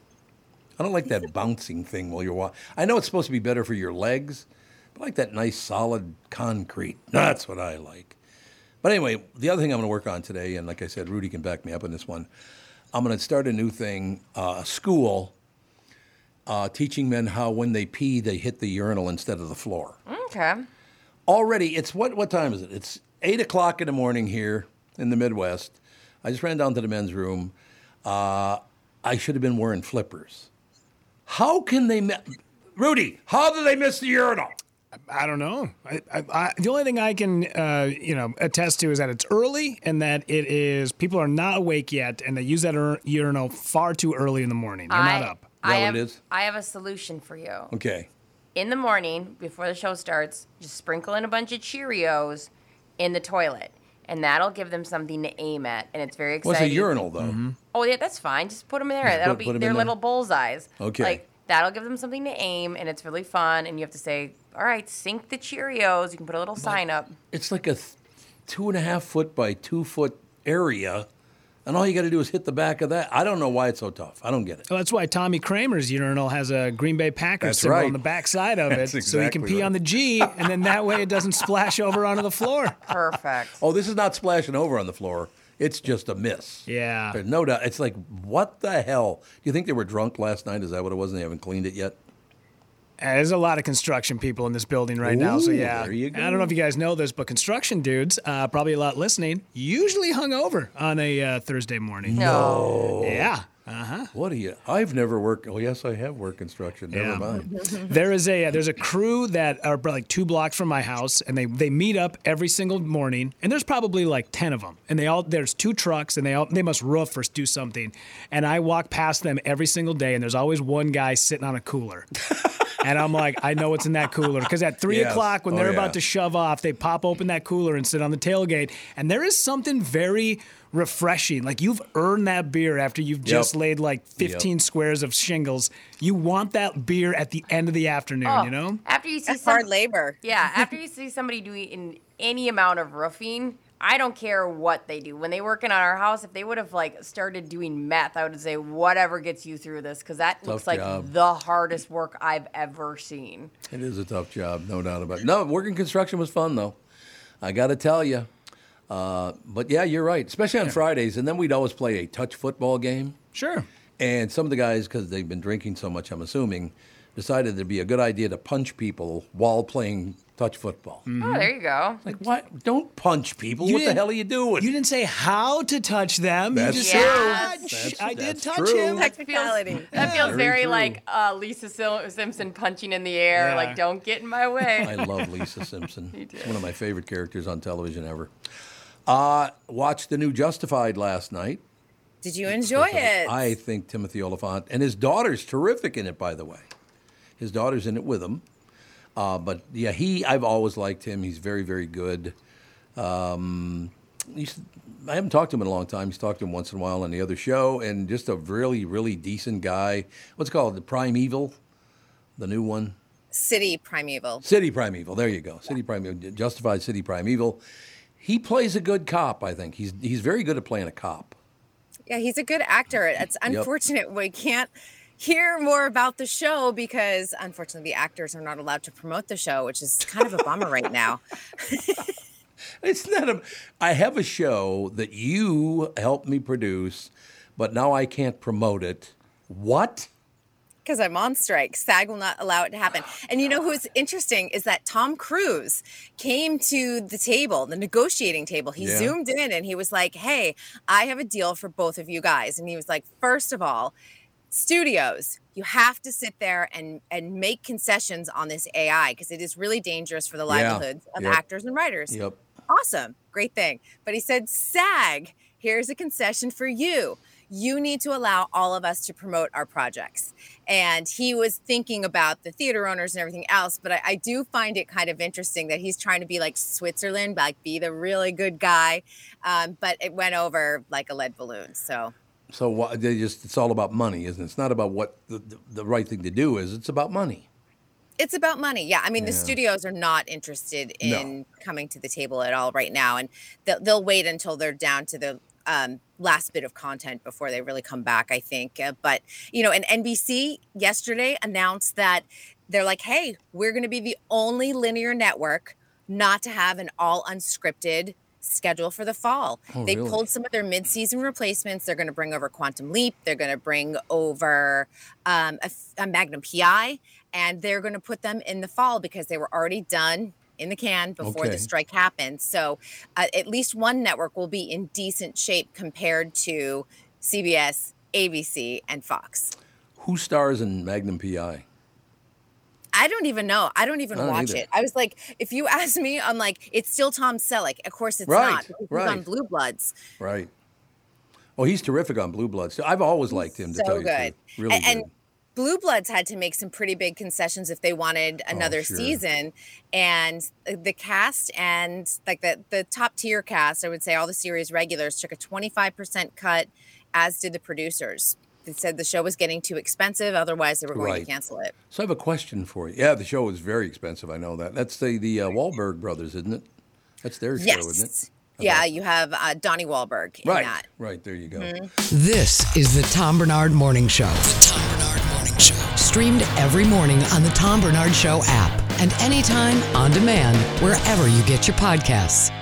I don't like that bouncing thing while you're walking. I know it's supposed to be better for your legs, but I like that nice solid concrete. That's what I like. But anyway, the other thing I'm going to work on today, and like I said, Rudy can back me up on this one. I'm going to start a new thing, uh, a school, uh, teaching men how when they pee they hit the urinal instead of the floor. Okay. Already, it's what what time is it? It's eight o'clock in the morning here in the Midwest. I just ran down to the men's room. Uh, I should have been wearing flippers. How can they, mi- Rudy? How do they miss the urinal? I don't know. I, I, I, the only thing I can, uh, you know, attest to is that it's early and that it is people are not awake yet, and they use that ur- urinal far too early in the morning. They're I, not up. I have, I have a solution for you. Okay. In the morning, before the show starts, just sprinkle in a bunch of Cheerios in the toilet, and that'll give them something to aim at, and it's very exciting. What's exciting. a urinal though? Mm-hmm. Oh yeah, that's fine. Just put them in there. Just That'll put- be put 'em their in there? little bullseyes. Okay. Like that'll give them something to aim, and it's really fun. And you have to say, "All right, sink the Cheerios." You can put a little sign up. It's like a th- two and a half foot by two foot area, and all you got to do is hit the back of that. I don't know why it's so tough. I don't get it. Well, that's why Tommy Kramer's urinal has a Green Bay Packers That's symbol right. on the back side of (laughs) it, That's so he can pee right. on the G, and then that way it doesn't splash over onto the floor. (laughs) Perfect. Oh, this is not splashing over on the floor. It's just a miss. Yeah. There's no doubt. It's like, what the hell? Do you think they were drunk last night? Is that what it was? And they haven't cleaned it yet? Uh, There's a lot of construction people in this building right now, so yeah. there you I don't know if you guys know this, but construction dudes, uh, probably a lot listening, usually hungover on a uh, Thursday morning. No. Yeah. Uh huh. What do you? I've never worked. Oh, yes, I have worked construction. Never Yeah. mind. (laughs) there is a uh, there's a crew that are like two blocks from my house, and they they meet up every single morning. And there's probably like ten of them, and they all there's two trucks, and they all they must roof or do something. And I walk past them every single day, and there's always one guy sitting on a cooler. (laughs) And I'm like, I know what's in that cooler. Because at three Yes. o'clock, when Oh, they're yeah. about to shove off, they pop open that cooler and sit on the tailgate. And there is something very refreshing. Like you've earned that beer after you've just laid like 15 squares of shingles. You want that beer at the end of the afternoon, Oh, you know? After you see That's some, hard labor. (laughs) Yeah, after you see somebody doing any amount of roofing, I don't care what they do. When they working on our house, if they would have like started doing meth, I would say whatever gets you through this, because that looks Tough like job. the hardest work I've ever seen. It is a tough job, no doubt about it. No, working construction was fun, though. I got to tell you. Uh, but yeah, you're right, especially on Fridays. And then we'd always play a touch football game. Sure. And some of the guys, because they've been drinking so much, I'm assuming, decided it'd be a good idea to punch people while playing touch football. Oh, there you go. Like, what? Don't punch people. You what the hell are you doing? You didn't say how to touch them. That's you just said, Yes. "Touch." That's- I did touch true. him. That feels, Technicality. that feels Very very, like uh, Lisa Simpson punching in the air, Yeah. like "Don't get in my way." I love Lisa Simpson. Me too. It's one of my favorite characters on television ever. Uh, watched the new Justified last night. Did you enjoy it? I think Timothy Olyphant and his daughter's terrific in it. By the way, his daughter's in it with him. Uh, but yeah, he I've always liked him. He's very very good. Um, I haven't talked to him in a long time. He's talked to him once in a while on the other show, and just a really really decent guy. What's it called the Primeval, the new one. City Primeval. City Primeval. There you go. City Primeval. Justified City Primeval. He plays a good cop. I think he's he's very good at playing a cop. Yeah, he's a good actor. It's unfortunate we can't hear more about the show because unfortunately the actors are not allowed to promote the show, which is kind of a bummer right now. (laughs) It's not a. I have a show that you helped me produce, but now I can't promote it. What? Because I'm on strike. SAG will not allow it to happen. And you know who's interesting is that Tom Cruise came to the table, the negotiating table. He Yeah. zoomed in and he was like, Hey, I have a deal for both of you guys. And he was like, First of all, studios, you have to sit there and, and make concessions on this AI because it is really dangerous for the Yeah. livelihoods of Yep. actors and writers. Yep. Awesome. Great thing. But he said, SAG, here's a concession for you. You need to allow all of us to promote our projects. And he was thinking about the theater owners and everything else. But I, I do find it kind of interesting that he's trying to be like Switzerland, like be the really good guy. Um, but it went over like a lead balloon. So. So they just it's all about money, isn't it? It's not about what the, the, right thing to do is. It's about money. It's about money. Yeah. I mean, the studios are not interested No. in coming to the table at all right now. And they'll, they'll wait until they're down to the um, last bit of content before they really come back, I think. Uh, but, you know, and NBC yesterday announced that they're like, hey, we're going to be the only linear network not to have an all unscripted schedule for the fall. Oh, they really? pulled some of their mid-season replacements. They're going to bring over Quantum Leap. They're going to bring over um, a, a Magnum PI, and they're going to put them in the fall because they were already done in the can before Okay. the strike happened. So uh, at least one network will be in decent shape compared to CBS, ABC, and Fox. Who stars in Magnum PI? I don't even know. I don't even I don't watch either. it. I was like, if you (laughs) ask me, I'm like, it's still Tom Selleck. Of course, it's Right, not. He's on. Blue Bloods. Right. Oh, he's terrific on Blue Bloods. I've always liked him. To so tell you good. the truth. Really and, good. and Blue Bloods had to make some pretty big concessions if they wanted another Oh, sure. season. And the cast and like the the top tier cast, I would say all the series regulars took a 25% cut, as did the producers. They said the show was getting too expensive, otherwise they were going to cancel it. So I have a question for you. Yeah, the show is very expensive. I know that. That's the the uh, Wahlberg brothers, isn't it? That's their show, isn't Yes. it? Yeah, you have uh, Donnie Wahlberg in Right. that. Right. There you go. Mhm. This is the Tom Barnard Morning Show. Show. Streamed every morning on the Tom Barnard Show app and anytime on demand wherever you get your podcasts.